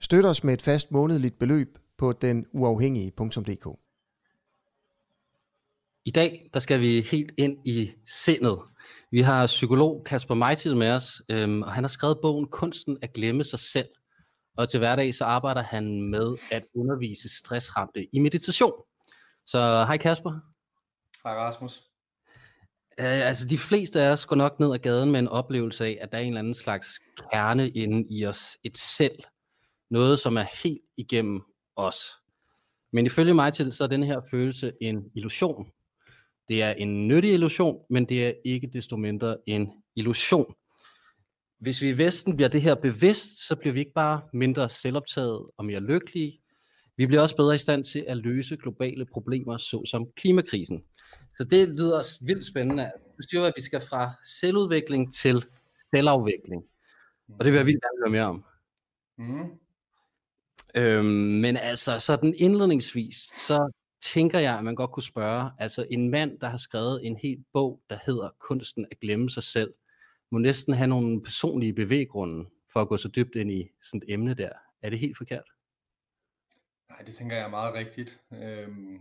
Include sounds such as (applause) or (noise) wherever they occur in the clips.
Støt os med et fast månedligt beløb på denuafhængige.dk. I dag der skal vi helt ind i sindet. Vi har psykolog Kasper Mejtid med os, øhm, og han har skrevet bogen Kunsten at glemme sig selv. Og til hverdag så arbejder han med at undervise stressramte i meditation. Så hej Kasper. Hej Rasmus. Uh, altså de fleste af os går nok ned ad gaden med en oplevelse af, at der er en eller anden slags kerne inde i os, et selv. Noget, som er helt igennem os. Men ifølge mig til, så er den her følelse en illusion. Det er en nyttig illusion, men det er ikke desto mindre en illusion. Hvis vi i Vesten bliver det her bevidst, så bliver vi ikke bare mindre selvoptaget og mere lykkelige. Vi bliver også bedre i stand til at løse globale problemer, såsom klimakrisen. Så det lyder vildt spændende. Du styrer, at vi skal fra selvudvikling til selvafvikling. Og det vil jeg vildt gerne høre mere om. Mm. Øhm, men altså, sådan indledningsvis, så tænker jeg, at man godt kunne spørge, altså en mand, der har skrevet en hel bog, der hedder Kunsten at glemme sig selv, må næsten have nogle personlige bevæggrunde for at gå så dybt ind i sådan et emne der. Er det helt forkert? Nej, det tænker jeg er meget rigtigt. Øhm,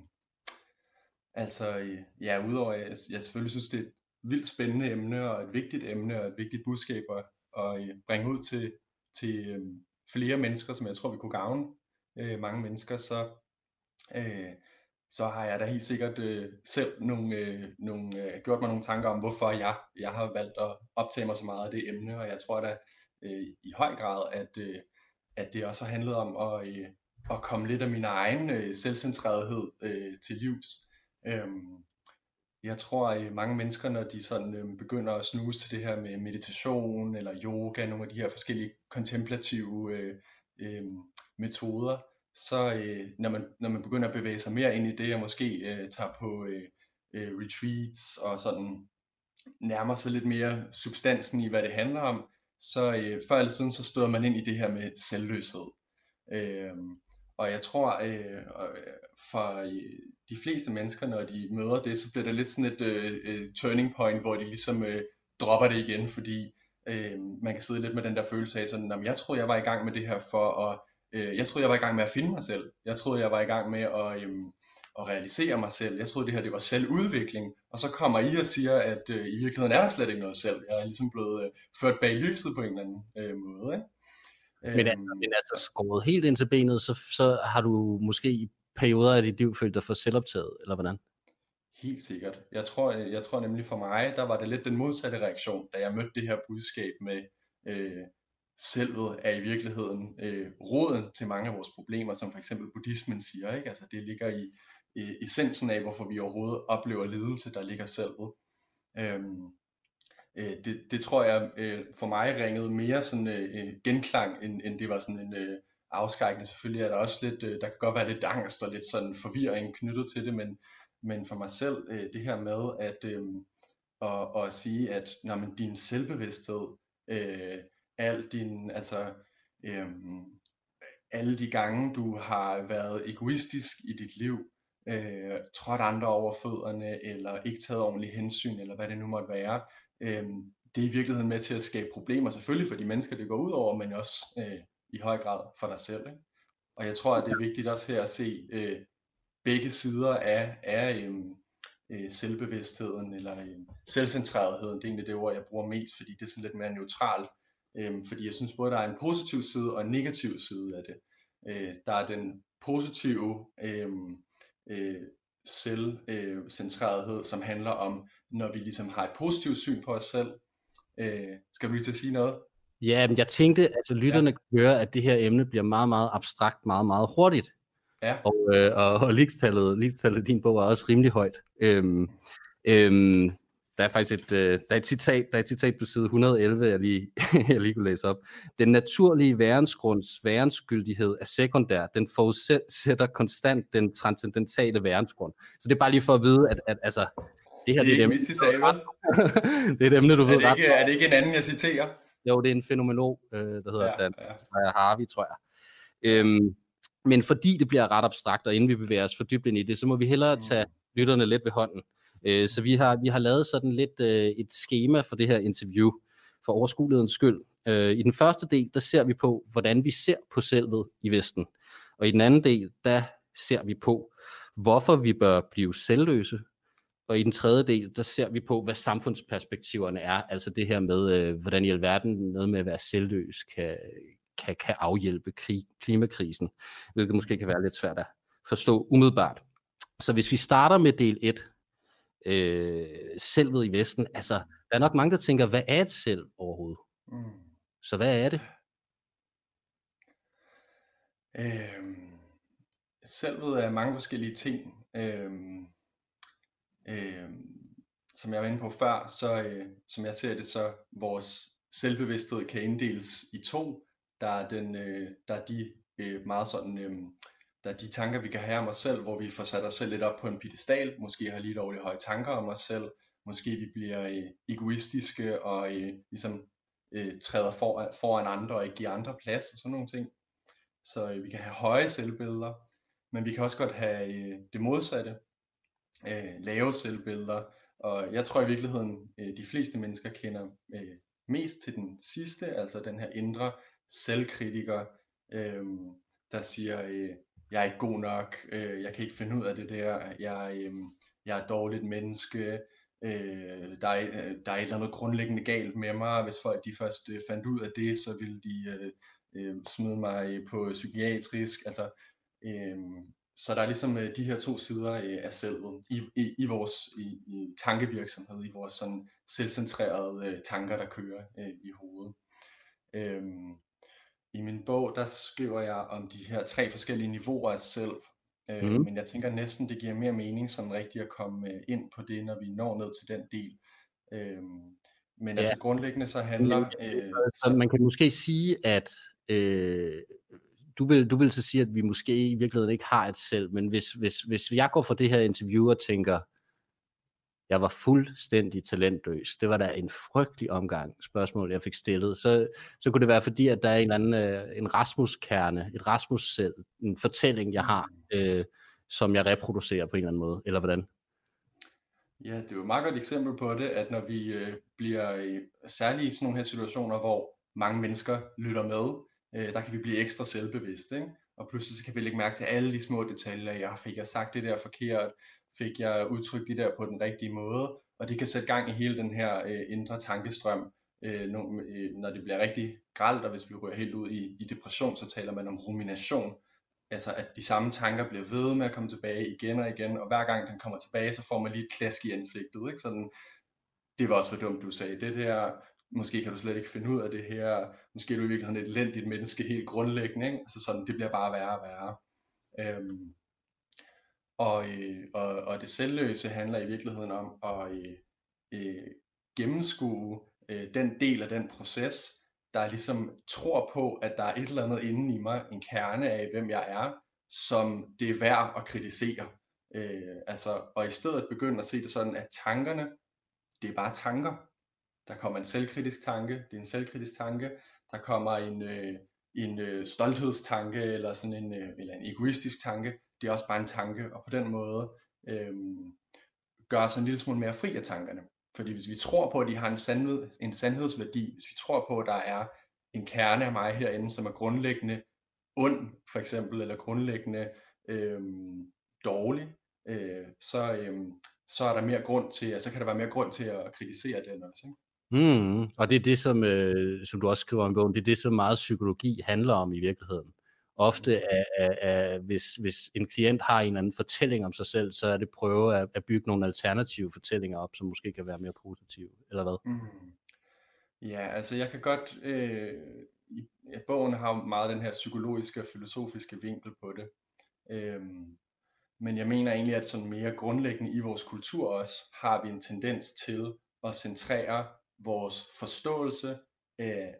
altså, ja, udover at jeg, jeg selvfølgelig synes, det er et vildt spændende emne, og et vigtigt emne, og et vigtigt budskab at, at bringe ud til, til øhm, flere mennesker, som jeg tror, vi kunne gavne øh, mange mennesker, så, øh, så har jeg da helt sikkert øh, selv nogle, øh, nogle, øh, gjort mig nogle tanker om, hvorfor jeg, jeg har valgt at optage mig så meget af det emne, og jeg tror da øh, i høj grad, at, øh, at det også har handlet om at, øh, at komme lidt af min egen øh, selvcentrerethed øh, til livs. Øhm, jeg tror, at øh, mange mennesker, når de sådan øh, begynder at snuse til det her med meditation eller yoga, nogle af de her forskellige kontemplative øh, øh, metoder, så øh, når, man, når man begynder at bevæge sig mere ind i det, og måske øh, tager på øh, øh, retreats og sådan nærmer sig lidt mere substansen i, hvad det handler om, så øh, før eller siden, så støder man ind i det her med selvløshed. Øh, og jeg tror, øh, øh for øh, de fleste mennesker, når de møder det, så bliver det lidt sådan et øh, turning point, hvor de ligesom øh, dropper det igen, fordi øh, man kan sidde lidt med den der følelse af sådan, jeg troede, jeg var i gang med det her for at, øh, jeg troede, jeg var i gang med at finde mig selv. Jeg troede, jeg var i gang med at, øh, at realisere mig selv. Jeg troede, det her det var selvudvikling. Og så kommer I og siger, at øh, i virkeligheden er der slet ikke noget selv. Jeg er ligesom blevet øh, ført bag lyset på en eller anden øh, måde. Ikke? Men, øhm, men altså skåret helt ind til benet, så, så har du måske i perioder af dit liv følt dig for selvoptaget, eller hvordan? Helt sikkert. Jeg tror, jeg tror nemlig for mig, der var det lidt den modsatte reaktion, da jeg mødte det her budskab med øh, selvet er i virkeligheden øh, roden til mange af vores problemer, som for eksempel buddhismen siger. Ikke? Altså det ligger i, i essensen af, hvorfor vi overhovedet oplever lidelse, der ligger selvet. Øhm, øh, det, det tror jeg øh, for mig ringede mere sådan øh, genklang, end, end det var sådan en øh, afskrækkende. Selvfølgelig er der også lidt, øh, der kan godt være lidt angst og lidt sådan forvirring knyttet til det, men, men for mig selv, øh, det her med at, øh, og, og at sige, at når man, din selvbevidsthed, øh, al din, altså, øh, alle de gange, du har været egoistisk i dit liv, øh, trådt andre over fødderne, eller ikke taget ordentligt hensyn, eller hvad det nu måtte være, øh, det er i virkeligheden med til at skabe problemer, selvfølgelig for de mennesker, det går ud over, men også øh, i høj grad for dig selv. Ikke? Og jeg tror, at det er vigtigt også her at se øh, begge sider af, af øh, øh selvbevidstheden eller øh, selvcentreretheden. Det er egentlig det ord, jeg bruger mest, fordi det er sådan lidt mere neutralt. Øh, fordi jeg synes både, der er en positiv side og en negativ side af det. Øh, der er den positive øhm, øh, øh, selvcentrerethed, som handler om, når vi ligesom har et positivt syn på os selv. Øh, skal du lige til at sige noget? Ja, men jeg tænkte, altså lytterne ja. kan høre, at det her emne bliver meget, meget abstrakt, meget, meget hurtigt. Ja. Og, øh, og, og ligestallet, ligestallet din bog er også rimelig højt. Øhm, øhm, Der er faktisk et, øh, der er et, citat, der er et citat på side 111, jeg lige, (laughs) jeg lige kunne læse op. Den naturlige værensgrunds værensgyldighed er sekundær. Den forudsætter konstant den transcendentale værensgrund. Så det er bare lige for at vide, at, at altså, det her det er, det er citat, (laughs) det er et emne, du ved er det ikke, ret Er det ikke en anden, jeg citerer? Jo, det er en fænomenolog, øh, der hedder ja, Dan ja. Harvey, tror jeg. Øhm, men fordi det bliver ret abstrakt, og inden vi bevæger os for dybt ind i det, så må vi hellere mm. tage lytterne lidt ved hånden. Øh, så vi har, vi har lavet sådan lidt øh, et schema for det her interview, for overskuelighedens skyld. Øh, I den første del, der ser vi på, hvordan vi ser på selvet i Vesten. Og i den anden del, der ser vi på, hvorfor vi bør blive selvløse. Og i den tredje del, der ser vi på, hvad samfundsperspektiverne er. Altså det her med, øh, hvordan i alverden noget med at være selvløs kan, kan, kan afhjælpe krig, klimakrisen. Hvilket måske kan være lidt svært at forstå umiddelbart. Så hvis vi starter med del 1, øh, selvet i Vesten, altså, der er nok mange, der tænker, hvad er et selv overhovedet? Mm. Så hvad er det? Øhm, selvet er mange forskellige ting. Øhm, øh, som jeg var inde på før, så øh, som jeg ser det, så vores selvbevidsthed kan inddeles i to. Der er, den, øh, der er de øh, meget sådan øh, der er de tanker, vi kan have om os selv, hvor vi får sat os selv lidt op på en pedestal, måske har lige lovligt høje tanker om os selv, måske vi bliver øh, egoistiske og øh, ligesom øh, træder for, foran andre og ikke giver andre plads og sådan nogle ting. Så øh, vi kan have høje selvbilleder, men vi kan også godt have øh, det modsatte, øh, lave selvbilleder, og jeg tror i virkeligheden, øh, de fleste mennesker kender øh, mest til den sidste, altså den her indre selvkritiker, øh, der siger, øh, jeg er ikke god nok, øh, jeg kan ikke finde ud af det der, jeg, øh, jeg er et dårligt menneske, øh, der, er, øh, der er et eller andet grundlæggende galt med mig, hvis folk de først øh, fandt ud af det, så ville de øh, øh, smide mig på psykiatrisk, altså, øh, så der er ligesom øh, de her to sider øh, af selvet i, i, i vores i, i tankevirksomhed, i vores sådan selvcentrerede øh, tanker, der kører øh, i hovedet. Øh, i min bog, der skriver jeg om de her tre forskellige niveauer af selv, øh, mm. men jeg tænker næsten, det giver mere mening sådan rigtigt at komme øh, ind på det, når vi når ned til den del. Øh, men ja. altså grundlæggende så handler... Øh, så, så man kan måske sige, at øh, du, vil, du vil så sige, at vi måske i virkeligheden ikke har et selv, men hvis, hvis, hvis jeg går for det her interview og tænker, jeg var fuldstændig talentløs. Det var da en frygtelig omgang spørgsmål, jeg fik stillet. Så, så kunne det være fordi, at der er en eller anden øh, en Rasmus-kerne, et Rasmus-selv, en fortælling, jeg har, øh, som jeg reproducerer på en eller anden måde, eller hvordan? Ja, det er jo et meget godt eksempel på det, at når vi øh, bliver i særligt i sådan nogle her situationer, hvor mange mennesker lytter med, øh, der kan vi blive ekstra selvbevidste, ikke? og pludselig så kan vi lægge mærke til alle de små detaljer, jeg fik jeg sagt det der forkert, fik jeg udtrykt det der på den rigtige måde, og det kan sætte gang i hele den her øh, indre tankestrøm, øh, når, øh, når det bliver rigtig gralt, og hvis vi ryger helt ud i, i depression, så taler man om rumination, altså at de samme tanker bliver ved med at komme tilbage igen og igen, og hver gang den kommer tilbage, så får man lige et klask i ansigtet, ikke? Sådan, det var også for dumt, du sagde det der, måske kan du slet ikke finde ud af det her, måske er du i virkeligheden et elendigt menneske helt grundlæggende, ikke? altså sådan, det bliver bare værre og værre. Øhm, og, øh, og, og det selvløse handler i virkeligheden om at øh, øh, gennemskue øh, den del af den proces, der ligesom tror på, at der er et eller andet inde i mig, en kerne af, hvem jeg er, som det er værd at kritisere. Øh, altså, og i stedet begynde at se det sådan, at tankerne, det er bare tanker. Der kommer en selvkritisk tanke, det er en selvkritisk tanke. Der kommer en, øh, en øh, stolthedstanke, eller sådan en, øh, eller en egoistisk tanke det er også bare en tanke, og på den måde øh, gør os en lille smule mere fri af tankerne. Fordi hvis vi tror på, at de har en, sandhed, en sandhedsværdi, hvis vi tror på, at der er en kerne af mig herinde, som er grundlæggende ond, for eksempel, eller grundlæggende øh, dårlig, øh, så, øh, så er der mere grund til, altså, så kan der være mere grund til at kritisere den også. Ikke? Mm, og det er det, som, øh, som du også skriver om bogen, det er det, som meget psykologi handler om i virkeligheden. Ofte, er, er, er, hvis, hvis en klient har en eller anden fortælling om sig selv, så er det prøve at, at bygge nogle alternative fortællinger op, som måske kan være mere positive, eller hvad? Mm. Ja, altså jeg kan godt, øh, i, ja, bogen har meget den her psykologiske og filosofiske vinkel på det. Øhm, men jeg mener egentlig, at sådan mere grundlæggende i vores kultur også, har vi en tendens til at centrere vores forståelse af,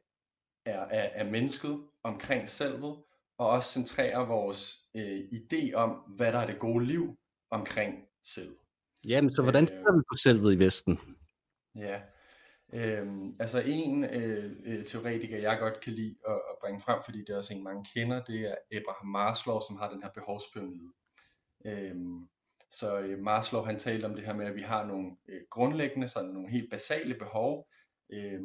af, af, af mennesket omkring selvet, og også centrere vores øh, idé om, hvad der er det gode liv omkring selv. Jamen, så hvordan ser vi på selvet i Vesten? Ja, Øhm, altså en øh, øh, teoretiker, jeg godt kan lide at, at bringe frem, fordi det er også en, mange kender, det er Abraham Maslow, som har den her behovspyramide. Øhm, så øh, Maslow han talte om det her med, at vi har nogle øh, grundlæggende, sådan nogle helt basale behov, øh,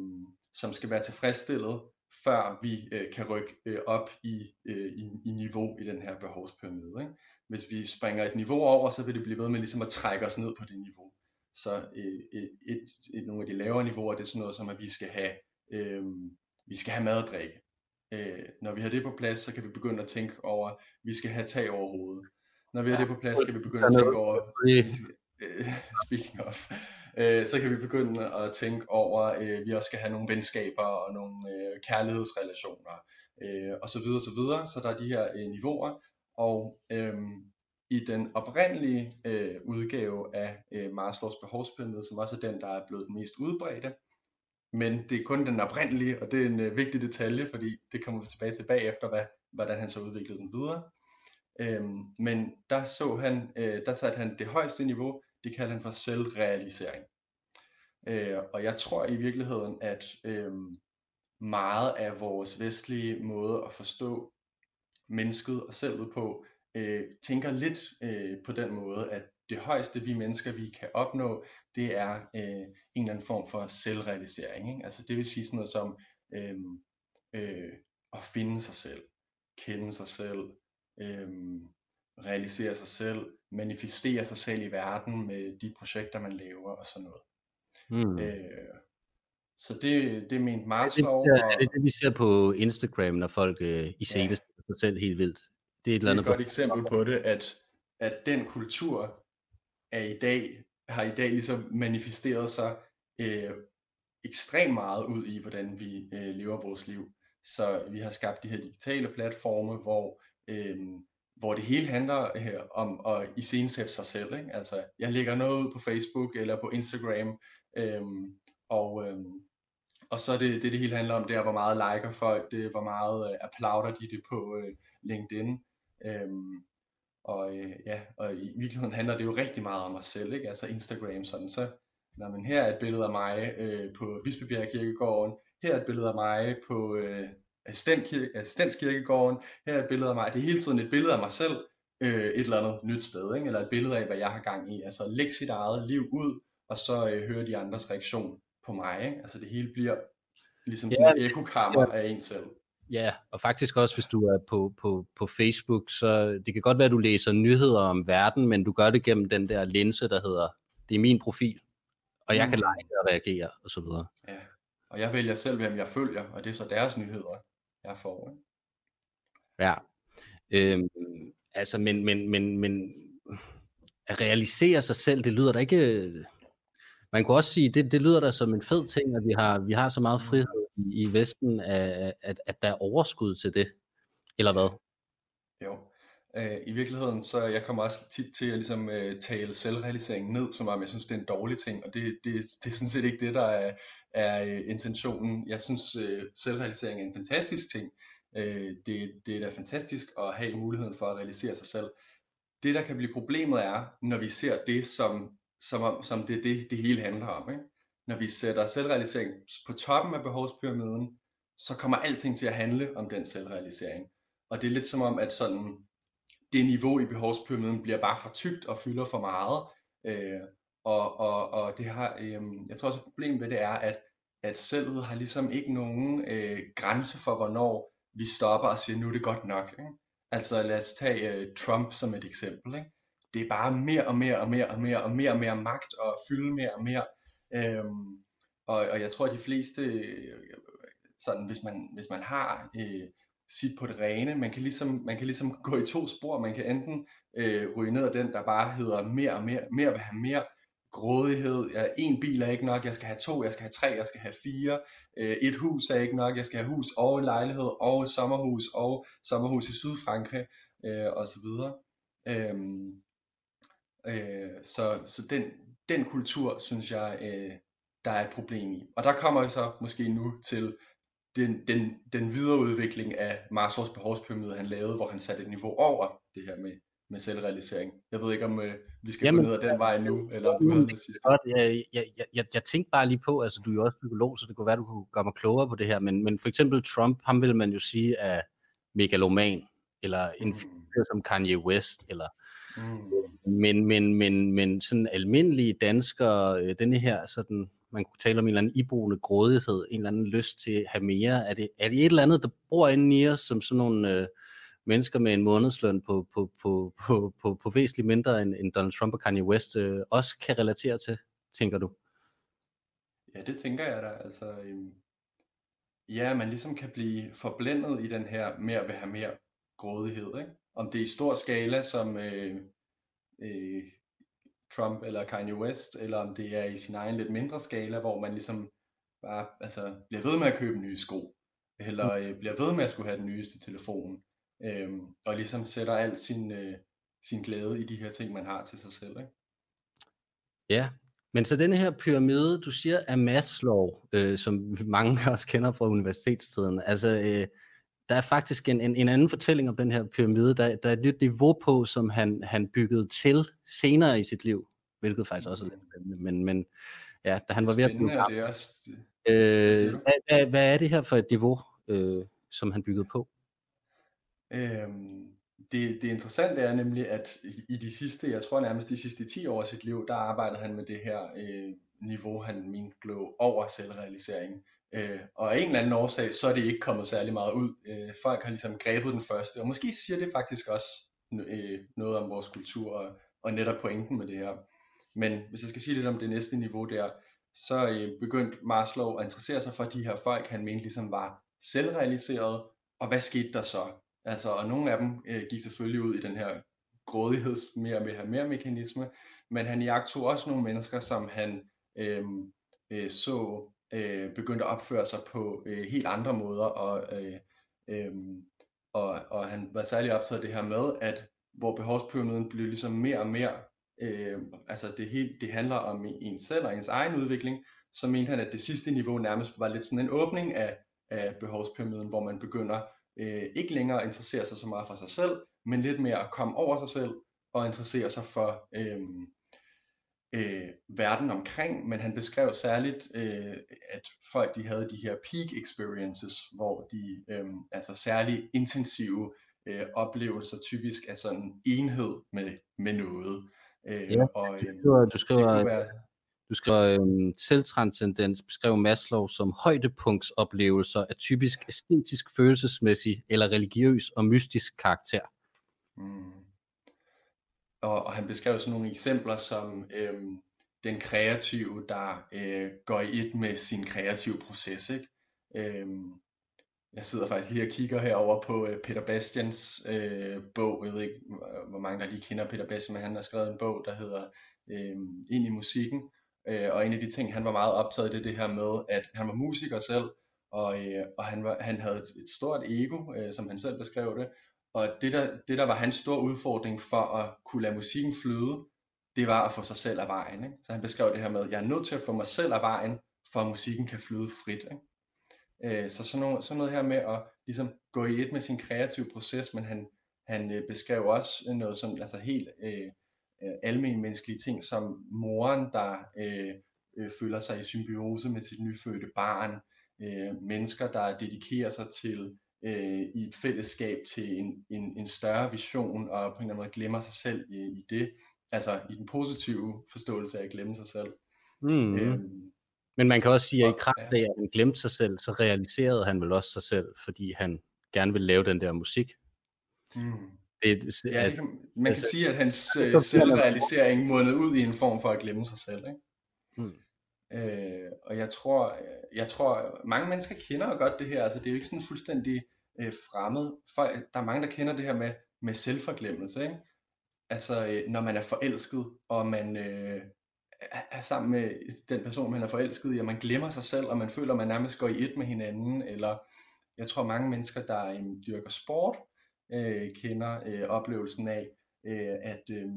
som skal være tilfredsstillet, før vi øh, kan rykke øh, op i, øh, i, i niveau i den her behovspyramide. Ikke? Hvis vi springer et niveau over, så vil det blive ved med ligesom at trække os ned på det niveau. Så øh, et, et, et, nogle af de lavere niveauer, det er sådan noget som, at vi skal have, øh, vi skal have mad og drikke. Øh, når vi har det på plads, så kan vi begynde at tænke over, at vi skal have tag over hovedet. Når vi har det på plads, så kan vi begynde at tænke over, øh, (laughs) speaking of, øh, så kan vi begynde at tænke over, at øh, vi også skal have nogle venskaber og nogle øh, kærlighedsrelationer, øh, og så videre, så videre. Så der er de her øh, niveauer, og øh, i den oprindelige øh, udgave af øh, Maslows behovspyramide, som også er den, der er blevet den mest udbredte. Men det er kun den oprindelige, og det er en øh, vigtig detalje, fordi det kommer vi tilbage til bagefter, hvad, hvordan han så udviklede den videre. Øhm, men der så han, øh, der satte han det højeste niveau, det kaldte han for selvrealisering. Øh, og jeg tror i virkeligheden, at øh, meget af vores vestlige måde at forstå mennesket og selvet på, øh, tænker lidt øh, på den måde, at det højeste vi mennesker vi kan opnå, det er øh, en eller anden form for selvrealisering. Ikke? Altså det vil sige sådan noget som øh, øh, at finde sig selv, kende sig selv, øh, realisere sig selv, manifestere sig selv i verden med de projekter man laver og sådan noget. Mm. Øh, så det, det er ment Maslow. Er det, er det det, vi ser på Instagram, når folk øh, i scene ja. sig selv helt vildt? Det er et, det er et godt eksempel på det, at, at den kultur er i dag, har i dag ligesom manifesteret sig øh, ekstremt meget ud i, hvordan vi øh, lever vores liv. Så vi har skabt de her digitale platforme, hvor, øh, hvor det hele handler øh, om at iscenesætte sig selv. Ikke? Altså, jeg lægger noget ud på Facebook eller på Instagram, øh, og, øh, og så er det, det, det hele handler om, det er, hvor meget liker folk det, hvor meget øh, applauder de det på øh, LinkedIn. Øh, og øh, ja, og i virkeligheden handler det jo rigtig meget om os selv, ikke? altså Instagram sådan, så når man her er et billede af mig øh, på Bispebjerg Kirkegården, her er et billede af mig på øh, Assistenskirkegården, her er et billede af mig, det er hele tiden et billede af mig selv, øh, et eller andet nyt sted, ikke? eller et billede af, hvad jeg har gang i, altså læg sit eget liv ud, og så øh, høre de andres reaktion på mig, ikke? altså det hele bliver ligesom sådan ja, et ekokammer ja. af en selv. Ja, og faktisk også, hvis du er på, på, på Facebook, så det kan godt være, at du læser nyheder om verden, men du gør det gennem den der linse, der hedder, det er min profil, og jeg mm. kan like og reagere, og så videre. Ja, og jeg vælger selv, hvem jeg følger, og det er så deres nyheder, jeg får. Ikke? Ja, øhm, altså, men, men, men, men at realisere sig selv, det lyder da ikke, man kunne også sige, det, det lyder da som en fed ting, at vi har, vi har så meget mm. frihed i, i Vesten, at, at, at der er overskud til det, eller hvad? Jo, øh, i virkeligheden, så jeg kommer også tit til at ligesom, øh, tale selvrealisering ned, som om jeg synes, det er en dårlig ting, og det, det, det er sådan set ikke det, der er, er øh, intentionen. Jeg synes, øh, selvrealisering er en fantastisk ting. Øh, det, det er da fantastisk at have muligheden for at realisere sig selv. Det, der kan blive problemet er, når vi ser det som, som, som det, det, det hele handler om. Ikke? når vi sætter selvrealisering på toppen af behovspyramiden, så kommer alting til at handle om den selvrealisering. Og det er lidt som om, at sådan, det niveau i behovspyramiden bliver bare for tykt og fylder for meget. Øh, og, og, og det har, øh, jeg tror også, et problem ved det er, at, at selvet har ligesom ikke nogen øh, grænse for, hvornår vi stopper og siger, nu er det godt nok. Ikke? Altså lad os tage øh, Trump som et eksempel. Ikke? Det er bare mere og mere og mere og mere og mere og mere magt og fylde mere og mere. Øh, og, og jeg tror, at de fleste, øh, sådan, hvis, man, hvis man har øh, sit på det rene, man kan, ligesom, man kan ligesom gå i to spor. Man kan enten øh, ryge ned af den, der bare hedder mere og mere, mere vil have mere, grådighed, ja, en bil er ikke nok, jeg skal have to, jeg skal have tre, jeg skal have fire, øh, et hus er ikke nok, jeg skal have hus og en lejlighed og et sommerhus og sommerhus i Sydfrankrig øh, og så videre. Øh, øh, så, så den, den kultur, synes jeg, øh, der er et problem i. Og der kommer vi så måske nu til den, den, den videre udvikling af Maslows behovspyramide, han lavede, hvor han satte et niveau over det her med, med selvrealisering. Jeg ved ikke, om øh, vi skal Jamen, gå ned ad den vej nu, eller om du havde det sidste. Jeg, jeg, jeg, jeg, jeg tænkte bare lige på, altså du er jo også psykolog, så det kunne være, du kunne gøre mig klogere på det her, men, men for eksempel Trump, ham vil man jo sige er megaloman, eller en mm. som Kanye West, eller mm. men, men, men, men sådan almindelige danskere, øh, denne her sådan man kunne tale om en eller anden iboende grådighed, en eller anden lyst til at have mere. Er det, er det et eller andet, der bor inde i os, som sådan nogle øh, mennesker med en månedsløn på, på, på, på, på, på væsentligt mindre end, end Donald Trump og Kanye West øh, også kan relatere til, tænker du? Ja, det tænker jeg da. Altså, øh, ja, man ligesom kan blive forblændet i den her mere at have mere grådighed. Ikke? Om det er i stor skala, som øh, øh, Trump eller Kanye West, eller om det er i sin egen lidt mindre skala, hvor man ligesom bare altså, bliver ved med at købe nye sko, eller mm. øh, bliver ved med at skulle have den nyeste telefon, øh, og ligesom sætter alt sin, øh, sin glæde i de her ting, man har til sig selv. Ikke? Ja, men så denne her pyramide, du siger er Maslow, øh, som mange også kender fra universitetstiden, altså øh, der er faktisk en, en, en anden fortælling om den her pyramide. Der, der er et nyt niveau på, som han, han byggede til senere i sit liv, hvilket faktisk også er lidt spændende. Men, men ja, da han var ved at blive gammel, det også... Øh, hvad, hvad, hvad er det her for et niveau, øh, som han byggede på? Øhm, det, det interessante er nemlig, at i de sidste, jeg tror nærmest de sidste 10 år af sit liv, der arbejdede han med det her øh, niveau, han mente lå over selvrealisering. Øh, og af en eller anden årsag, så er det ikke kommet særlig meget ud. Øh, folk har ligesom grebet den første, og måske siger det faktisk også øh, noget om vores kultur og, og netop pointen med det her. Men hvis jeg skal sige lidt om det næste niveau der, så øh, begyndte Maslow at interessere sig for de her folk, han mente ligesom var selvrealiseret, og hvad skete der så? Altså, og nogle af dem øh, gik selvfølgelig ud i den her grådigheds mere og mere, mere mekanisme, men han jagtede også nogle mennesker, som han øh, øh, så øh, begyndte at opføre sig på øh, helt andre måder, og, øh, øh, og, og han var særlig optaget af det her med, at hvor behovspyramiden blev ligesom mere og mere, øh, altså det, helt, det handler om en selv og ens egen udvikling, så mente han, at det sidste niveau nærmest var lidt sådan en åbning af, af behovspyramiden, hvor man begynder øh, ikke længere at interessere sig så meget for sig selv, men lidt mere at komme over sig selv og interessere sig for, øh, øh, verden omkring, men han beskrev særligt, øh, at folk de havde de her peak experiences, hvor de øh, altså særlig intensive øh, oplevelser typisk er sådan en enhed med, med noget. Øh, ja, og, øh, du, du skriver, være, du skriver øh, selvtranscendens, beskrev Maslow som højdepunktsoplevelser af typisk æstetisk, følelsesmæssig eller religiøs og mystisk karakter. Mm og, og han beskrev sådan nogle eksempler som øhm, den kreative, der øh, går i et med sin kreative proces. Ikke? Øhm, jeg sidder faktisk lige og kigger herover på øh, Peter Bastians øh, bog. Jeg ved ikke, hvor mange der lige kender Peter Bastian, men han har skrevet en bog, der hedder øh, Ind i musikken. Øh, og en af de ting, han var meget optaget af, det, det her med, at han var musiker selv, og, øh, og han, var, han havde et, et stort ego, øh, som han selv beskrev det, og det der, det der var hans store udfordring for at kunne lade musikken flyde, det var at få sig selv af vejen. Ikke? Så han beskrev det her med, at jeg er nødt til at få mig selv af vejen, for at musikken kan flyde frit. Ikke? Øh, så sådan noget, sådan noget her med at ligesom gå i et med sin kreative proces, men han, han øh, beskrev også noget som altså helt øh, øh almen menneskelige ting, som moren, der øh, øh, føler sig i symbiose med sit nyfødte barn, øh, mennesker, der dedikerer sig til øh, i et fællesskab til en, en, en større vision, og på en eller anden måde glemmer sig selv i, i det, altså i den positive forståelse af at glemme sig selv. Mm. Øhm, Men man kan også sige, at i kraft af, at han glemte sig selv, så realiserede han vel også sig selv, fordi han gerne ville lave den der musik. Mm. Det, ja, altså, det kan, man altså, kan sige, at hans øh, selvrealisering mundede ud i en form for at glemme sig selv. Ikke? Mm. Øh, og jeg tror, jeg tror, mange mennesker kender jo godt det her. Altså, det er jo ikke sådan fuldstændig øh, fremmed. For, der er mange, der kender det her med, med selvforglemmelse. Ikke? Altså, øh, når man er forelsket, og man øh, er sammen med den person, man er forelsket i, og man glemmer sig selv, og man føler, at man nærmest går i et med hinanden. Eller jeg tror, mange mennesker, der øh, dyrker sport, øh, kender øh, oplevelsen af, øh, at øh,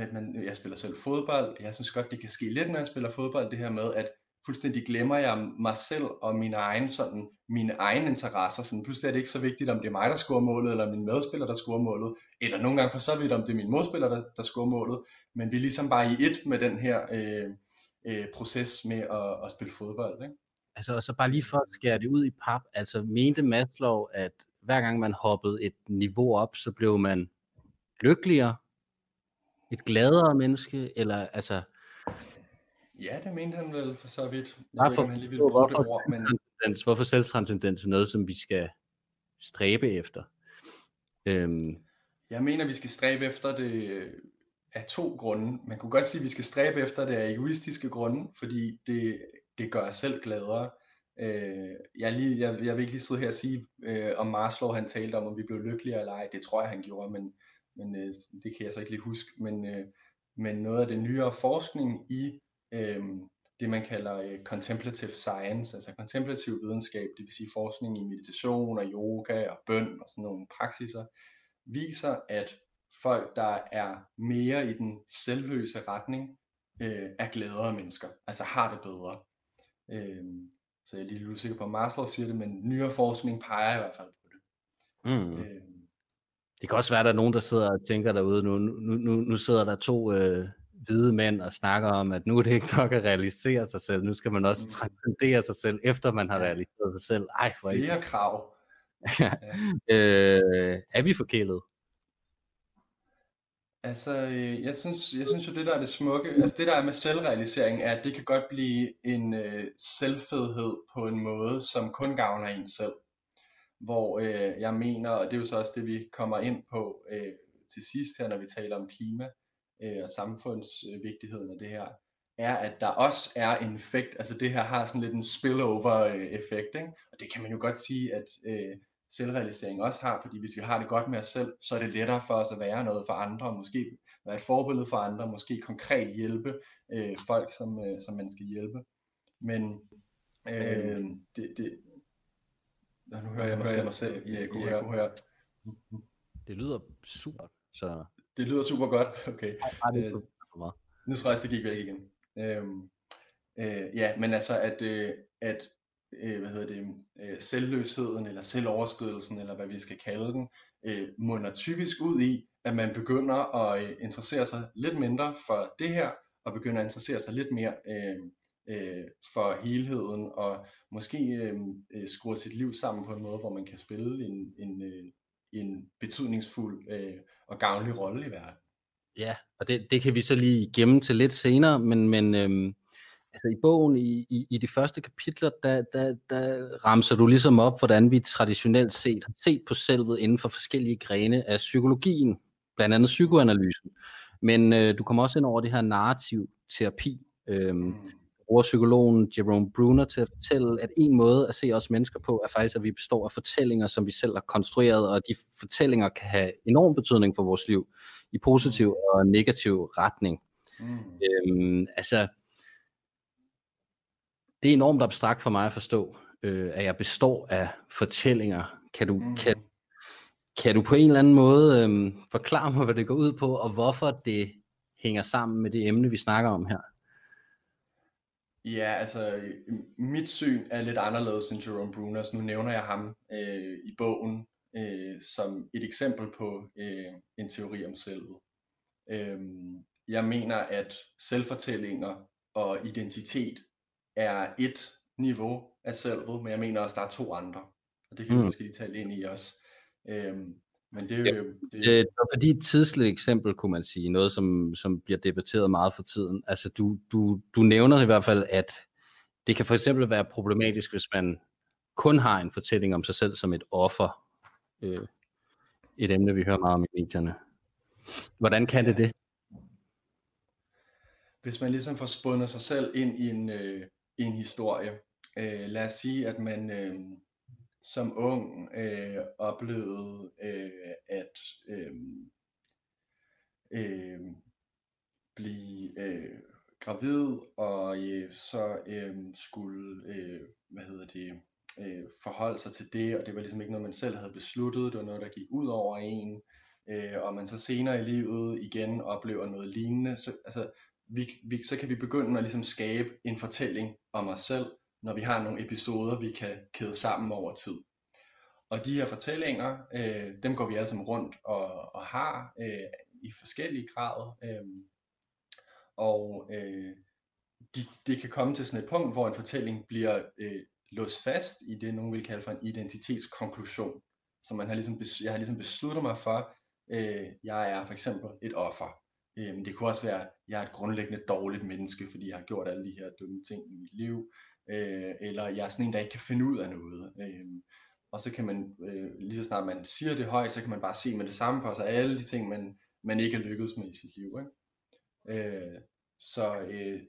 at man, jeg spiller selv fodbold, jeg synes godt, det kan ske lidt, når jeg spiller fodbold, det her med, at fuldstændig glemmer jeg mig selv og mine egne, sådan, mine egne interesser. Sådan, pludselig er det ikke så vigtigt, om det er mig, der scorer målet, eller min medspiller, der scorer målet, eller nogle gange for så vidt, om det er min modspiller, der, der scorer målet. Men vi er ligesom bare i et med den her øh, øh, proces med at, at spille fodbold. Ikke? Altså, og så bare lige for at skære det ud i pap, altså mente Maslow, at hver gang man hoppede et niveau op, så blev man lykkeligere, et gladere menneske, eller altså... Ja, det mente han vel for så vidt. Jeg ved for, om han lige ville bruge det ord, men hvorfor selvtranscendens er noget, som vi skal stræbe efter? Øhm, jeg mener, vi skal stræbe efter det af to grunde. Man kunne godt sige, at vi skal stræbe efter det af egoistiske grunde, fordi det, det gør os selv gladere. Øh, jeg, lige, jeg, jeg vil ikke lige sidde her og sige, øh, om Maslow han talte om, om vi blev lykkeligere eller ej. Det tror jeg, han gjorde, men, men øh, det kan jeg så ikke lige huske. Men, øh, men noget af det nyere forskning i øh, det, man kalder øh, contemplative science, altså kontemplativ videnskab, det vil sige forskning i meditation og yoga og bøn og sådan nogle praksiser, viser, at folk, der er mere i den selvløse retning, øh, er gladere mennesker, altså har det bedre. Øh, så jeg er lige usikker på, om Maslow siger det, men nyere forskning peger i hvert fald på det. mm. øh, det kan også være, at der er nogen, der sidder og tænker derude, nu, nu, nu, nu sidder der to øh, hvide mænd og snakker om, at nu er det ikke nok at realisere sig selv, nu skal man også mm. transcendere sig selv, efter man har realiseret sig selv. Ej, for Flere ikke. krav. ja. øh, er vi forkælet? Altså, øh, jeg synes, jeg synes jo, det der er det smukke, altså det der er med selvrealisering, er, at det kan godt blive en øh, selvfedhed på en måde, som kun gavner en selv. Hvor øh, jeg mener, og det er jo så også det, vi kommer ind på øh, til sidst her, når vi taler om klima øh, og samfundsvigtigheden af det her, er, at der også er en effekt, altså det her har sådan lidt en spillover-effekt, ikke? og det kan man jo godt sige, at øh, selvrealisering også har, fordi hvis vi har det godt med os selv, så er det lettere for os at være noget for andre, og måske være et forbillede for andre, måske konkret hjælpe øh, folk, som, øh, som man skal hjælpe. Men øh, det, det, Nå, nu hører jeg mig selv, mig selv i, kunne, ja, høre. Det lyder super, så... Det lyder super godt, (laughs) okay. Ej, det øh, nu tror jeg, det gik væk igen. Øhm, øh, ja, men altså, at, øh, at øh, hvad hedder det, øh, selvløsheden eller selvoverskridelsen, eller hvad vi skal kalde den, øh, munder typisk ud i, at man begynder at øh, interessere sig lidt mindre for det her, og begynder at interessere sig lidt mere øh, øh, for helheden, og måske øh, øh, skrue sit liv sammen på en måde, hvor man kan spille en, en, øh, en betydningsfuld øh, og gavnlig rolle i verden. Ja, og det, det kan vi så lige gemme til lidt senere, men, men øhm, altså i bogen, i, i, i de første kapitler, der, der, der ramser du ligesom op, hvordan vi traditionelt set har set på selvet inden for forskellige grene af psykologien, blandt andet psykoanalysen. Men øh, du kommer også ind over det her narrativ terapi. Øhm, mm. Bruger psykologen Jerome Bruner til at fortælle, at en måde at se os mennesker på, er faktisk, at vi består af fortællinger, som vi selv har konstrueret, og de fortællinger kan have enorm betydning for vores liv, i positiv mm. og negativ retning. Mm. Øhm, altså, det er enormt abstrakt for mig at forstå, øh, at jeg består af fortællinger. Kan du, mm. kan, kan du på en eller anden måde øh, forklare mig, hvad det går ud på, og hvorfor det hænger sammen med det emne, vi snakker om her? Ja, altså mit syn er lidt anderledes end Jerome Bruners. Nu nævner jeg ham øh, i bogen øh, som et eksempel på øh, en teori om selvet. Øh, jeg mener, at selvfortællinger og identitet er et niveau af selvet, men jeg mener også, at der er to andre. Og det kan vi mm. måske lige tale ind i også. Øhm, men det er jo... Ja, det, er fordi et tidsligt eksempel, kunne man sige, noget som, som bliver debatteret meget for tiden. Altså du, du, du nævner i hvert fald, at det kan for eksempel være problematisk, hvis man kun har en fortælling om sig selv som et offer. Øh, et emne, vi hører meget om i medierne. Hvordan kan det det? Hvis man ligesom får spundet sig selv ind i en, øh, i en historie. Øh, lad os sige, at man øh, som ung øh, oplevede, øh, at øh, øh, blive øh, gravid, og øh, så øh, skulle, øh, hvad hedder det, øh, forholde sig til det, og det var ligesom ikke noget, man selv havde besluttet, det var noget, der gik ud over en, øh, og man så senere i livet igen oplever noget lignende, så altså, vi, vi, så kan vi begynde at ligesom skabe en fortælling om os selv, når vi har nogle episoder, vi kan kæde sammen over tid. Og de her fortællinger, øh, dem går vi alle sammen rundt og, og har øh, i forskellige grader. Øh, og øh, de, det kan komme til sådan et punkt, hvor en fortælling bliver øh, låst fast i det, nogen vil kalde for en identitetskonklusion. Så man har ligesom, jeg har ligesom besluttet mig for, øh, jeg er for eksempel et offer. Øh, men det kunne også være, jeg er et grundlæggende dårligt menneske, fordi jeg har gjort alle de her dumme ting i mit liv. Øh, eller jeg er sådan en, der ikke kan finde ud af noget. Øh, og så kan man, øh, lige så snart man siger det højt, så kan man bare se med det samme for sig, alle de ting, man, man ikke har lykkedes med i sit liv. Ikke? Øh, så øh,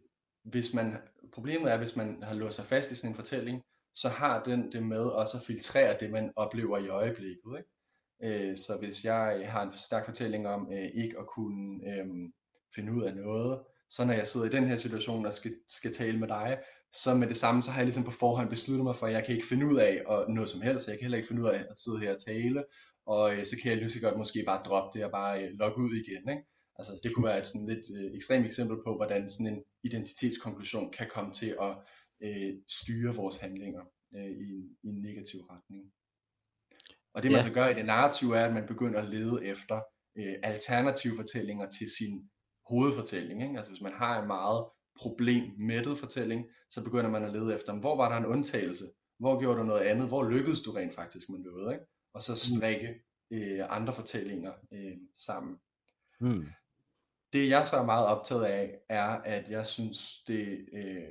hvis man, problemet er, hvis man har låst sig fast i sådan en fortælling, så har den det med også at filtrere det, man oplever i øjeblikket. Ikke? Øh, så hvis jeg har en stærk fortælling om øh, ikke at kunne øh, finde ud af noget, så når jeg sidder i den her situation og skal, skal tale med dig, så med det samme, så har jeg ligesom på forhånd besluttet mig for, at jeg kan ikke finde ud af at noget som helst, jeg kan heller ikke finde ud af at sidde her og tale, og øh, så kan jeg lige så godt måske bare droppe det og bare øh, logge ud igen. Ikke? Altså det kunne være et sådan lidt øh, ekstremt eksempel på, hvordan sådan en identitetskonklusion kan komme til at øh, styre vores handlinger øh, i, en, i en negativ retning. Og det man ja. så gør i det narrativ er, at man begynder at lede efter øh, alternative fortællinger til sin hovedfortælling. Ikke? Altså hvis man har en meget problemmættet fortælling, så begynder man at lede efter, hvor var der en undtagelse? Hvor gjorde du noget andet? Hvor lykkedes du rent faktisk med noget? Ikke? Og så mm. strikke øh, andre fortællinger øh, sammen. Mm. Det jeg så er meget optaget af, er at jeg synes, det, øh,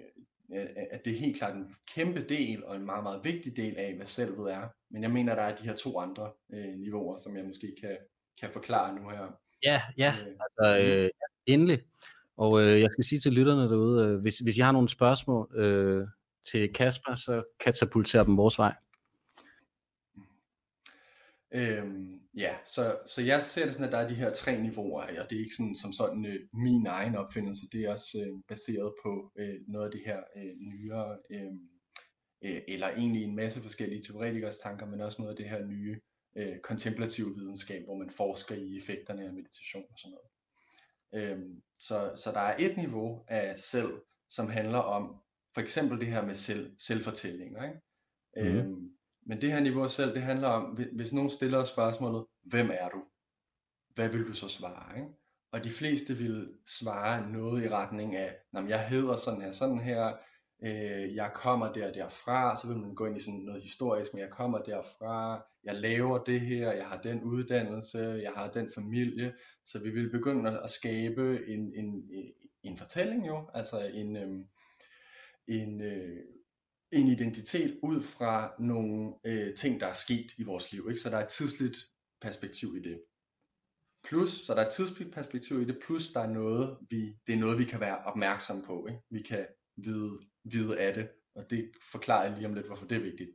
at det er helt klart en kæmpe del og en meget, meget vigtig del af, hvad selvet er. Men jeg mener, der er de her to andre øh, niveauer, som jeg måske kan, kan forklare nu her. Ja, ja, øh, altså øh, endelig. Og øh, jeg skal sige til lytterne derude, øh, hvis, hvis I har nogle spørgsmål øh, til Kasper, så katapulter dem vores vej. Øhm, ja, så, så jeg ser det sådan, at der er de her tre niveauer, og det er ikke sådan, som sådan øh, min egen opfindelse, det er også øh, baseret på øh, noget af det her øh, nyere, øh, øh, eller egentlig en masse forskellige teoretikers tanker, men også noget af det her nye øh, kontemplative videnskab, hvor man forsker i effekterne af meditation og sådan noget. Øhm, så, så der er et niveau af selv, som handler om for eksempel det her med selv, selvfortællinger. Ikke? Mm. Øhm, men det her niveau af selv, det handler om, hvis nogen stiller spørgsmålet, hvem er du? Hvad vil du så svare? Ikke? Og de fleste vil svare noget i retning af, jeg hedder sådan her, sådan her, øh, jeg kommer der derfra, så vil man gå ind i sådan noget historisk, men jeg kommer derfra, jeg laver det her, jeg har den uddannelse, jeg har den familie, så vi vil begynde at skabe en, en, en fortælling jo, altså en, øhm, en, øh, en identitet ud fra nogle øh, ting, der er sket i vores liv, ikke? så der er et tidsligt perspektiv i det. Plus, så der er et perspektiv i det, plus der er noget, vi, det er noget, vi kan være opmærksom på. Ikke? Vi kan vide, vide af det, og det forklarer jeg lige om lidt, hvorfor det er vigtigt.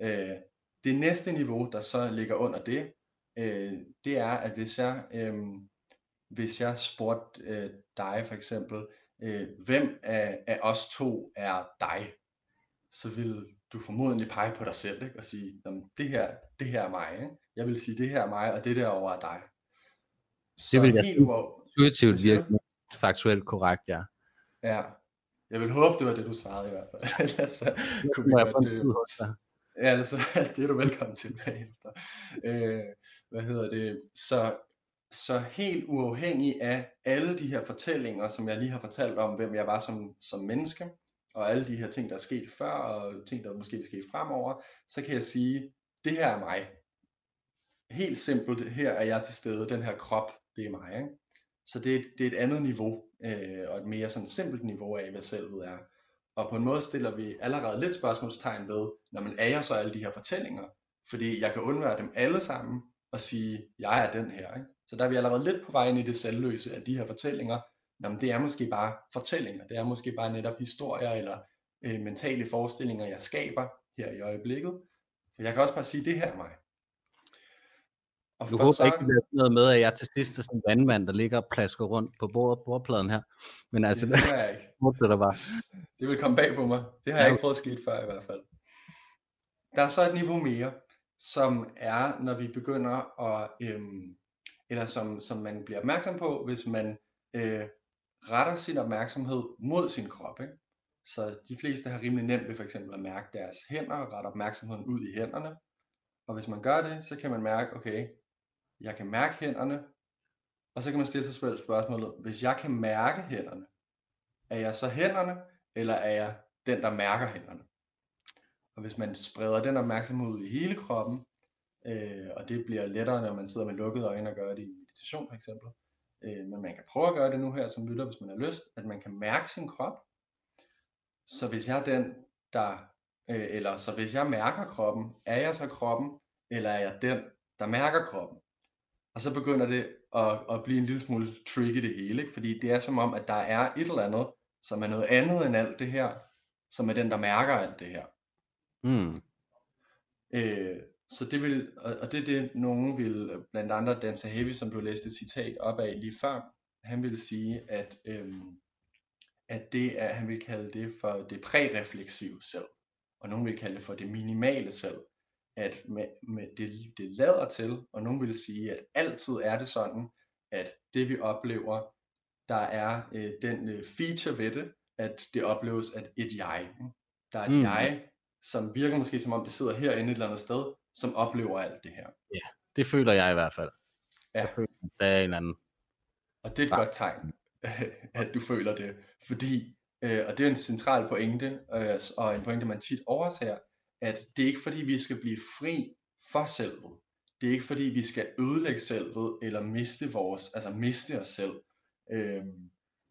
Øh, det næste niveau, der så ligger under det, øh, det er, at hvis jeg, øh, hvis jeg spurgte øh, dig for eksempel, øh, hvem af, af os to er dig, så vil du formodentlig pege på dig selv ikke? og sige, det her, det her er mig. Ikke? Jeg vil sige, det her er mig, og det der over er dig. Så det vil jeg helt intuitivt virke faktuelt korrekt, ja. Ja, jeg vil håbe, det var det, du svarede i hvert fald. (laughs) Ellers kunne vi godt, altså, (laughs) det er du velkommen til bagefter. Øh, hvad hedder det? Så, så helt uafhængig af alle de her fortællinger, som jeg lige har fortalt om, hvem jeg var som, som menneske, og alle de her ting, der er sket før, og ting, der måske vil ske fremover, så kan jeg sige, det her er mig. Helt simpelt, her er jeg til stede, den her krop, det er mig. Ikke? Så det er, et, det er et andet niveau, øh, og et mere sådan simpelt niveau af, hvad selvet er. Og på en måde stiller vi allerede lidt spørgsmålstegn ved, når man er jeg så alle de her fortællinger? Fordi jeg kan undvære dem alle sammen og sige, jeg er den her. Ikke? Så der er vi allerede lidt på vej ind i det selvløse af de her fortællinger. Jamen, det er måske bare fortællinger. Det er måske bare netop historier eller øh, mentale forestillinger, jeg skaber her i øjeblikket. For jeg kan også bare sige, det her er mig. Og du håber så... ikke, det noget med, at jeg til sidst er sådan en vandmand, der ligger og plasker rundt på bord, bordpladen her. Men altså, det, det jeg ikke. det der var. (laughs) Det vil komme bag på mig. Det har ja. jeg ikke prøvet at ske før i hvert fald. Der er så et niveau mere, som er, når vi begynder at, øhm, eller som, som man bliver opmærksom på, hvis man øh, retter sin opmærksomhed mod sin krop. Ikke? Så de fleste har rimelig nemt ved for eksempel at mærke deres hænder og rette opmærksomheden ud i hænderne. Og hvis man gør det, så kan man mærke, okay, jeg kan mærke hænderne, og så kan man stille sig selv spørgsmålet, hvis jeg kan mærke hænderne, er jeg så hænderne, eller er jeg den, der mærker hænderne? Og hvis man spreder den opmærksomhed ud i hele kroppen, øh, og det bliver lettere, når man sidder med lukkede øjne og gør det i meditation for eksempel, øh, men man kan prøve at gøre det nu her som lytter, hvis man har lyst, at man kan mærke sin krop. Så hvis jeg er den, der, øh, eller så hvis jeg mærker kroppen, er jeg så kroppen, eller er jeg den, der mærker kroppen? Og så begynder det at, at blive en lille smule tricky det hele, ikke? fordi det er som om, at der er et eller andet, som er noget andet end alt det her, som er den, der mærker alt det her. Mm. Øh, så det vil, og, det er det, nogen vil, blandt andre Dan Sahavi, som du læste et citat op af lige før, han ville sige, at, øhm, at det er, han vil kalde det for det prærefleksive selv, og nogen vil kalde det for det minimale selv, at med, med det, det lader til, og nogen vil sige, at altid er det sådan, at det vi oplever, der er øh, den øh, feature ved det, at det opleves at et jeg. Der er et mm. jeg, som virker måske som om det sidder herinde et eller andet sted, som oplever alt det her. Ja, det føler jeg i hvert fald. Ja. Jeg føler, der er en eller anden. Og det er et ja. godt tegn, (laughs) at du føler det. Fordi, øh, og det er en central pointe, øh, og en pointe, man tit overser, at det er ikke fordi, vi skal blive fri for selvet. Det er ikke fordi, vi skal ødelægge selvet, eller miste vores, altså miste os selv. Øh,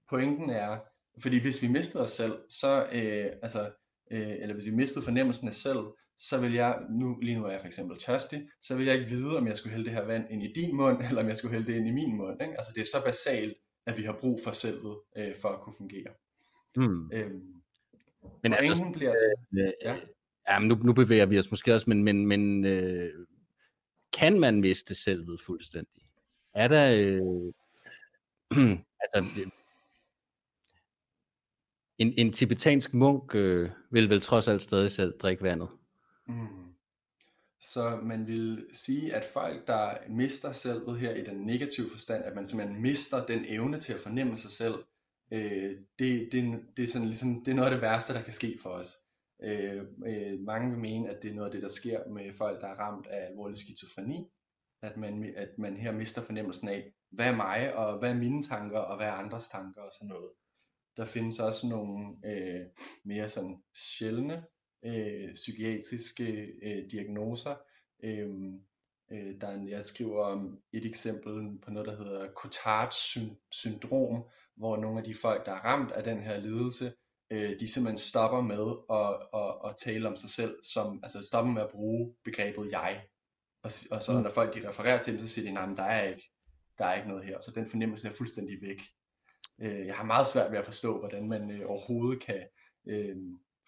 pointen er, fordi hvis vi mister os selv, så, øh, altså, øh, eller hvis vi mistede fornemmelsen af selv, så vil jeg, nu, lige nu er jeg for eksempel tørstig, så vil jeg ikke vide, om jeg skulle hælde det her vand ind i din mund, (laughs) eller om jeg skulle hælde det ind i min mund. Ikke? Altså det er så basalt, at vi har brug for selvet, øh, for at kunne fungere. Mm. Øhm, men altså, bliver, øh, ja. ja, men nu, nu bevæger vi os måske også, men, men, men øh, kan man miste selvet fuldstændig? Er der, øh, (clears throat) altså, en, en tibetansk munk øh, vil vel trods alt stadig selv drikke vandet. Mm. Så man vil sige, at folk, der mister selvet her i den negative forstand, at man simpelthen mister den evne til at fornemme sig selv, øh, det, det, det, er sådan ligesom, det er noget af det værste, der kan ske for os. Øh, øh, mange vil mene, at det er noget af det, der sker med folk, der er ramt af alvorlig skizofreni, at man, at man her mister fornemmelsen af, hvad er mig, og hvad er mine tanker, og hvad er andres tanker, og sådan noget. Der findes også nogle øh, mere sådan sjældne øh, psykiatriske øh, diagnoser. Øh, øh, der er, jeg skriver om et eksempel på noget, der hedder Cotards syndrom, hvor nogle af de folk, der er ramt af den her lidelse, øh, de simpelthen stopper med at, at, at tale om sig selv, som, altså stopper med at bruge begrebet jeg. Og, og så mm. når folk de refererer til dem, så siger de, nej, der er ikke, der er ikke noget her. Så den fornemmelse er fuldstændig væk. Øh, jeg har meget svært ved at forstå, hvordan man øh, overhovedet kan øh,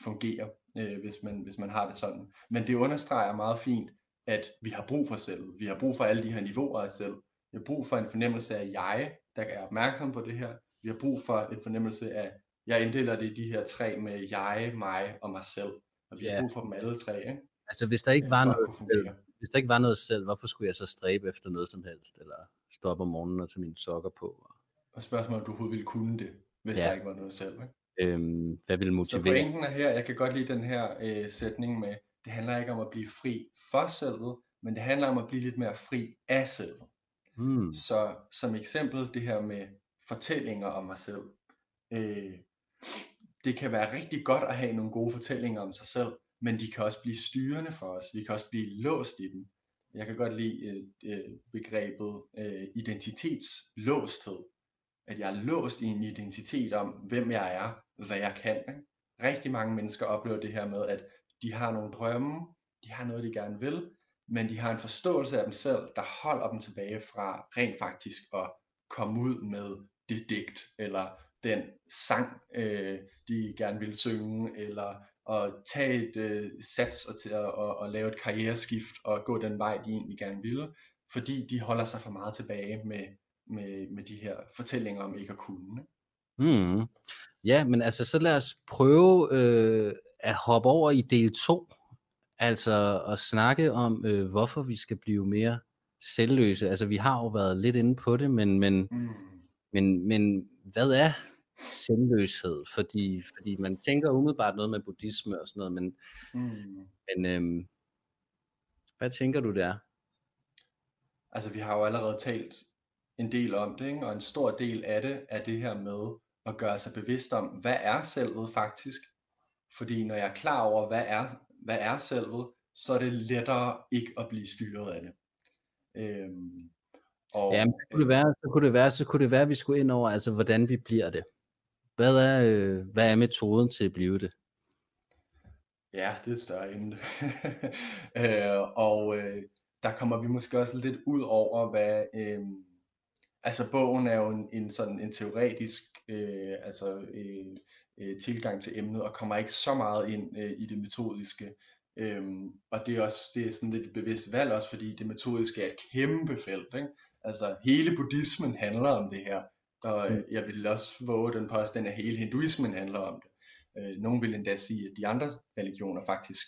fungere, øh, hvis, man, hvis man har det sådan. Men det understreger meget fint, at vi har brug for selv. Vi har brug for alle de her niveauer af selv. Vi har brug for en fornemmelse af jeg, der er opmærksom på det her. Vi har brug for en fornemmelse af, jeg inddeler det i de her tre med jeg, mig og mig selv. Og vi ja. har brug for dem alle tre. Ikke? Altså hvis der ikke var noget selv, hvis der ikke var noget selv, hvorfor skulle jeg så stræbe efter noget som helst? Eller stoppe om morgenen og tage mine sokker på? Og spørgsmålet, om du overhovedet ville kunne det, hvis ja. der ikke var noget selv. Ikke? Øhm, hvad vil motivere? Så pointen er her, jeg kan godt lide den her øh, sætning med, det handler ikke om at blive fri for selvet, men det handler om at blive lidt mere fri af selvet. Hmm. Så som eksempel det her med fortællinger om mig selv. Øh, det kan være rigtig godt at have nogle gode fortællinger om sig selv, men de kan også blive styrende for os. Vi kan også blive låst i dem. Jeg kan godt lide øh, øh begrebet øh, identitetslåsthed at jeg er låst i en identitet om, hvem jeg er, hvad jeg kan. Ikke? Rigtig mange mennesker oplever det her med, at de har nogle drømme, de har noget, de gerne vil, men de har en forståelse af dem selv, der holder dem tilbage fra rent faktisk at komme ud med det digt, eller den sang, øh, de gerne vil synge, eller at tage et øh, sats og, til at og, og lave et karriereskift og gå den vej, de egentlig gerne ville, fordi de holder sig for meget tilbage med med, med de her fortællinger om ikke at kunne. Mm. Ja, men altså så lad os prøve øh, at hoppe over i del 2, altså at snakke om, øh, hvorfor vi skal blive mere selvløse. Altså vi har jo været lidt inde på det, men, men, mm. men, men hvad er selvløshed, fordi, fordi man tænker umiddelbart noget med buddhisme og sådan noget, men, Mm. men øhm, hvad tænker du der? Altså, vi har jo allerede talt en del om det, ikke? og en stor del af det er det her med at gøre sig bevidst om, hvad er selvet faktisk? Fordi når jeg er klar over, hvad er, hvad er selvet, så er det lettere ikke at blive styret af det. Øhm, og, Ja, men så kunne det være, så kunne det være, så kunne det være, at vi skulle ind over, altså hvordan vi bliver det. Hvad er, øh, hvad er metoden til at blive det? Ja, det er et større emne. (laughs) øh, og øh, der kommer vi måske også lidt ud over, hvad... Øh, altså bogen er jo en, en sådan en teoretisk øh, altså, øh, øh, tilgang til emnet, og kommer ikke så meget ind øh, i det metodiske. Øhm, og det er også det er sådan lidt et bevidst valg også, fordi det metodiske er et kæmpe felt. Ikke? Altså hele buddhismen handler om det her, og øh, jeg vil også våge den påstand, at hele hinduismen handler om det. Øh, nogen vil endda sige, at de andre religioner faktisk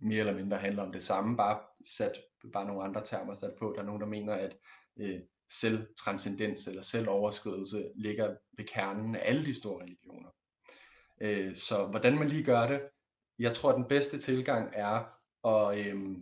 mere eller mindre handler om det samme, bare sat bare nogle andre termer sat på. Der er nogen, der mener, at øh, selvtranscendens eller selvoverskridelse ligger ved kernen af alle de store religioner. Øh, så hvordan man lige gør det, jeg tror, at den bedste tilgang er at øh,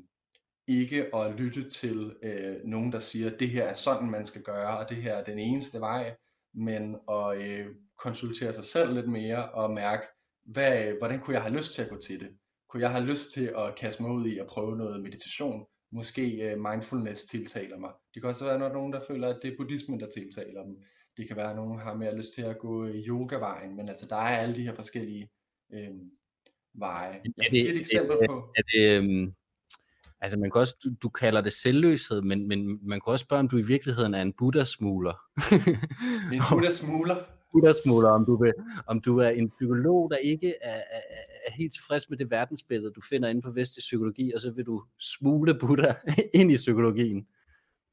ikke at lytte til øh, nogen, der siger, at det her er sådan, man skal gøre, og det her er den eneste vej, men at øh, konsultere sig selv lidt mere og mærke, hvad, hvordan kunne jeg have lyst til at gå til det? Kunne jeg have lyst til at kaste mig ud i at prøve noget meditation? Måske uh, mindfulness tiltaler mig. Det kan også være, når nogen, der føler, at det er buddhismen, der tiltaler dem. Det kan være, at nogen har mere lyst til at gå yogavejen, men altså, der er alle de her forskellige øh, veje. Jeg kan give et eksempel på. Er det, øhm, altså man kan også, du, du kalder det selvløshed, men, men man kan også spørge, om du i virkeligheden er en buddha-smugler. (laughs) En buddha-smugler? buddha-smugler, om du, vil, om du er en psykolog, der ikke er, er, er helt tilfreds med det verdensbillede, du finder inden for vestlig psykologi, og så vil du smugle Buddha (laughs) ind i psykologien.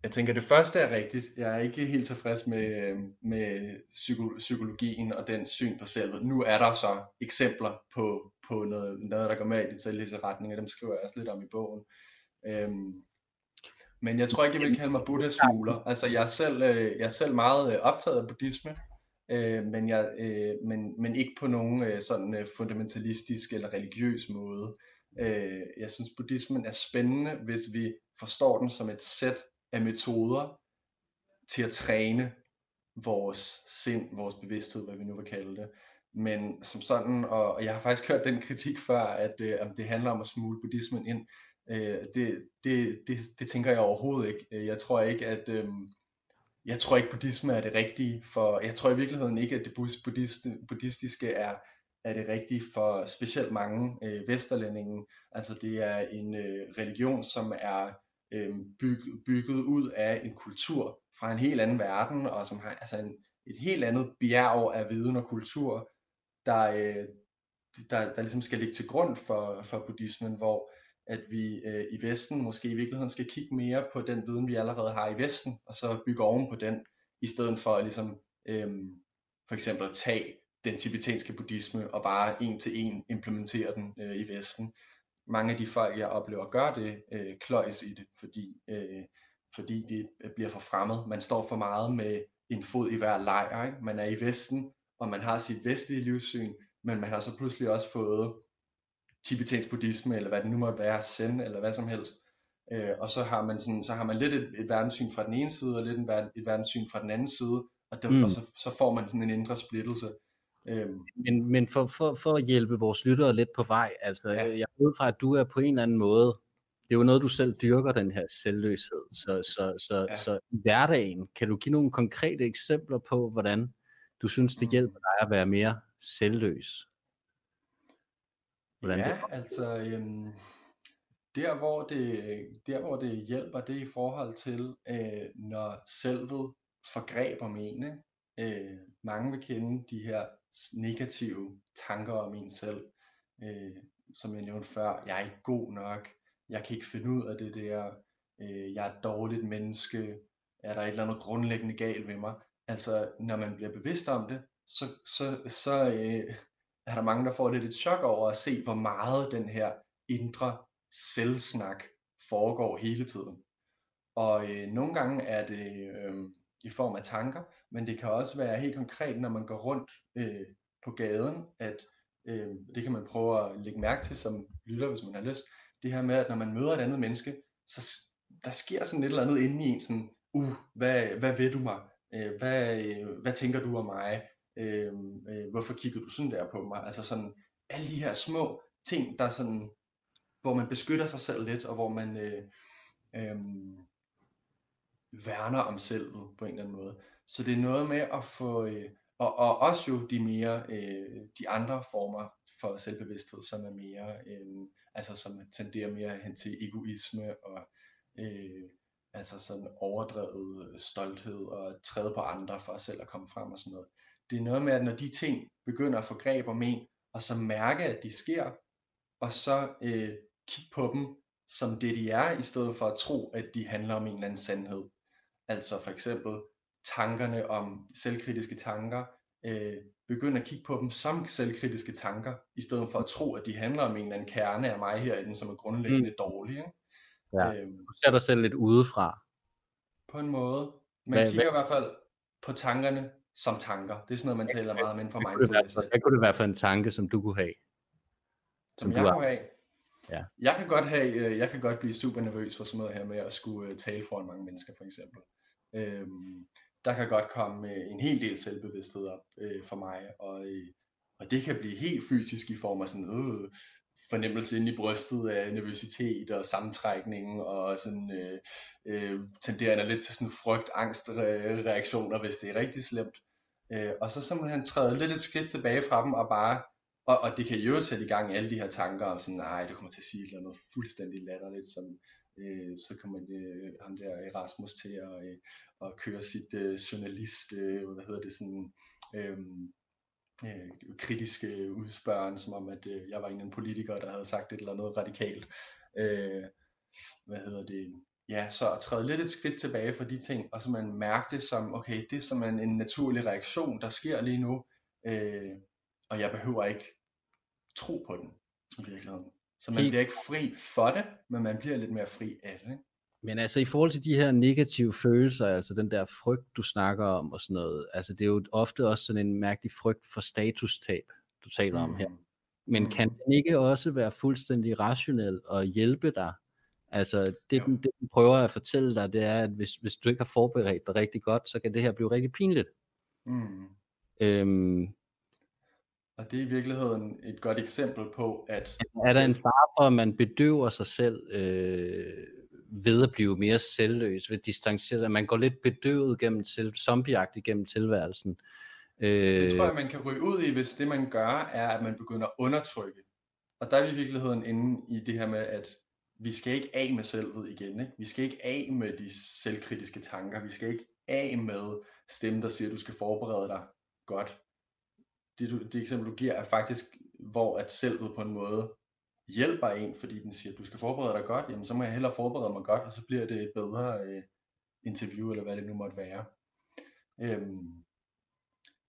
Jeg tænker, det første er rigtigt. Jeg er ikke helt tilfreds med, med psyko- psykologien og den syn på selvet. Nu er der så eksempler på, på noget, noget, der går med i de selvløse retninger. Dem skriver jeg også lidt om i bogen. Øhm, men jeg tror ikke, jeg vil kalde mig buddha-smugler. Altså, jeg er selv, jeg er selv meget optaget af buddhisme, øh, men, jeg, øh, men, men ikke på nogen øh, sådan øh, fundamentalistisk eller religiøs måde. Øh, jeg synes, buddhismen er spændende, hvis vi forstår den som et sæt af metoder til at træne vores sind, vores bevidsthed, hvad vi nu vil kalde det. Men som sådan, og, og jeg har faktisk hørt den kritik før, at øh, det handler om at smule buddhismen ind. Øh, det, det, det, det tænker jeg overhovedet ikke. Øh, jeg tror ikke, at øh, jeg tror ikke, buddhisme er det rigtige for, jeg tror i virkeligheden ikke, at det buddhist, buddhistiske er, er det rigtige for specielt mange øh, vesterlændinge. Altså det er en øh, religion, som er øh, byg, bygget ud af en kultur fra en helt anden verden, og som har altså en, et helt andet bjerg af viden og kultur, der, øh, der, der ligesom skal ligge til grund for, for buddhismen, hvor at vi øh, i Vesten måske i virkeligheden skal kigge mere på den viden, vi allerede har i Vesten, og så bygge oven på den, i stedet for at ligesom, øh, for eksempel at tage den tibetanske buddhisme og bare en til en implementere den øh, i Vesten. Mange af de folk, jeg oplever, gør det, øh, kløjs i det, fordi, øh, fordi det øh, bliver for fremmed. Man står for meget med en fod i hver lejr. Ikke? Man er i Vesten, og man har sit vestlige livssyn, men man har så pludselig også fået tibetansk buddhisme, eller hvad det nu måtte være, zen, eller hvad som helst. Øh, og så har man sådan, så har man lidt et, et verdenssyn fra den ene side, og lidt en, et verdenssyn fra den anden side, og, det, mm. og så, så får man sådan en indre splittelse. Øhm. Men, men for, for, for at hjælpe vores lyttere lidt på vej, altså ja. jeg ved fra, at du er på en eller anden måde, det er jo noget, du selv dyrker, den her selvløshed. Så, så, så, ja. så i hverdagen, kan du give nogle konkrete eksempler på, hvordan du synes, det hjælper dig at være mere selvløs? Hvordan ja, det altså øhm, der, hvor det, der hvor det hjælper, det er i forhold til, øh, når selvet forgreber en. Øh, mange vil kende de her negative tanker om en selv. Øh, som jeg nævnte før, jeg er ikke god nok, jeg kan ikke finde ud af det der, øh, jeg er et dårligt menneske, er der et eller andet grundlæggende galt ved mig. Altså, når man bliver bevidst om det, så, så, så øh, er der mange, der får lidt et chok over at se, hvor meget den her indre selvsnak foregår hele tiden. Og øh, nogle gange er det, øh, i form af tanker, men det kan også være helt konkret, når man går rundt øh, på gaden, at øh, det kan man prøve at lægge mærke til som lytter, hvis man har lyst, det her med, at når man møder et andet menneske, så der sker sådan et eller andet inde i en, sådan, uh, hvad, hvad ved du mig? Øh, hvad, øh, hvad tænker du om mig? Øh, øh, hvorfor kigger du sådan der på mig? Altså sådan, alle de her små ting, der sådan, hvor man beskytter sig selv lidt, og hvor man øh, øh, værner om selvet på en eller anden måde. Så det er noget med at få, øh, og, og også jo de mere, øh, de andre former for selvbevidsthed, som er mere, øh, altså som tenderer mere hen til egoisme og øh, altså sådan overdrevet stolthed og træde på andre for selv at komme frem og sådan noget. Det er noget med, at når de ting begynder at få greb om en, og så mærke, at de sker, og så øh, kigge på dem som det de er, i stedet for at tro, at de handler om en eller anden sandhed. Altså for eksempel tankerne om selvkritiske tanker, øh, begynde at kigge på dem som selvkritiske tanker, i stedet for at tro, at de handler om en eller anden kerne af mig herinde, som er grundlæggende mm. dårlig. Ikke? Ja. Øhm, du ser dig selv lidt udefra. På en måde. Man hvad, kigger hvad? i hvert fald på tankerne som tanker. Det er sådan noget, man taler meget om inden for mindfulness. Hvad kunne det være for en tanke, som du kunne have? Som, som jeg kunne have? Ja. Jeg kan godt have, øh, jeg kan godt blive super nervøs for sådan noget her med at skulle øh, tale foran mange mennesker for eksempel. Øhm, der kan godt komme en hel del selvbevidsthed op øh, for mig, og, øh, og det kan blive helt fysisk i form af sådan øh, fornemmelse inde i brystet af nervøsitet og sammentrækning og sådan øh, øh, tenderende lidt til sådan frygt, angst reaktioner, hvis det er rigtig slemt. Øh, og så simpelthen træde lidt et skridt tilbage fra dem og bare og, og det kan jo sætte i gang alle de her tanker om sådan, nej, det kommer til at sige noget fuldstændig latterligt, som øh, så kommer øh, ham der Erasmus til at, øh, at køre sit øh, journalist, øh, hvad hedder det, sådan, øh, øh, kritiske udspørgen, som om at øh, jeg var en politiker, der havde sagt et eller andet radikalt. Øh, hvad hedder det? Ja, så at træde lidt et skridt tilbage for de ting, og så man mærke det som, okay, det er som en, en naturlig reaktion, der sker lige nu, øh, og jeg behøver ikke tro på den i virkeligheden. Så man bliver ikke fri for det, men man bliver lidt mere fri af det. Ikke? Men altså i forhold til de her negative følelser, altså den der frygt, du snakker om og sådan noget, altså det er jo ofte også sådan en mærkelig frygt for statustab, du taler om her. Mm. Men mm. kan den ikke også være fuldstændig rationel og hjælpe dig? Altså det, den, det den prøver at fortælle dig, det er, at hvis, hvis du ikke har forberedt dig rigtig godt, så kan det her blive rigtig pinligt. Mm. Øhm, og det er i virkeligheden et godt eksempel på, at... Er der en far for, at man bedøver sig selv øh, ved at blive mere selvløs, ved distancere at man går lidt bedøvet gennem til, zombieagtigt gennem tilværelsen? Øh, det tror jeg, man kan ryge ud i, hvis det man gør, er, at man begynder at undertrykke. Og der er vi i virkeligheden inde i det her med, at vi skal ikke af med selvet igen. Ikke? Vi skal ikke af med de selvkritiske tanker. Vi skal ikke af med stemmen, der siger, at du skal forberede dig godt det, du, det eksempel du giver er faktisk, hvor at selvet på en måde hjælper en, fordi den siger, at du skal forberede dig godt, jamen så må jeg hellere forberede mig godt, og så bliver det et bedre øh, interview, eller hvad det nu måtte være. Øhm,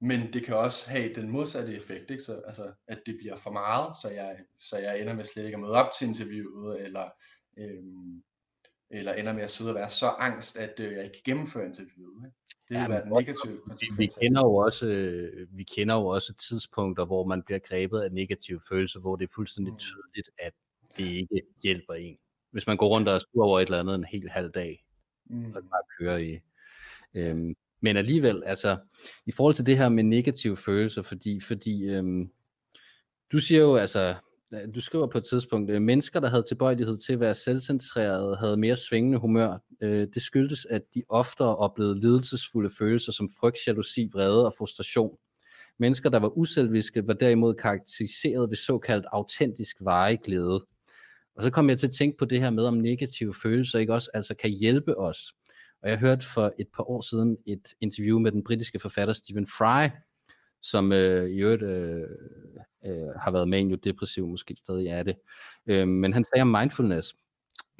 men det kan også have den modsatte effekt, ikke? Så, altså, at det bliver for meget, så jeg, så jeg ender med slet ikke at møde op til interviewet, eller, øhm, eller ender med at sidde og være så angst, at øh, jeg ikke kan gennemføre interviewet. Ikke? Det vil ja, være den negative konsekvens. Vi, kender jo også, vi kender jo også tidspunkter, hvor man bliver grebet af negative følelser, hvor det er fuldstændig mm. tydeligt, at det ikke hjælper en. Hvis man går rundt og er sur over et eller andet en hel halv dag, mm. og bare kører i. Øhm, men alligevel, altså, i forhold til det her med negative følelser, fordi, fordi øhm, du siger jo, altså, du skriver på et tidspunkt, at mennesker, der havde tilbøjelighed til at være selvcentrerede, havde mere svingende humør. Øh, det skyldtes, at de oftere oplevede lidelsesfulde følelser som frygt, jalousi, vrede og frustration. Mennesker, der var uselviske, var derimod karakteriseret ved såkaldt autentisk vareglæde. Og så kom jeg til at tænke på det her med, om negative følelser ikke også altså kan hjælpe os. Og jeg hørte for et par år siden et interview med den britiske forfatter Stephen Fry, som øh, i øvrigt øh, øh, har været manio-depressiv, måske stadig er det. Øh, men han sagde om mindfulness,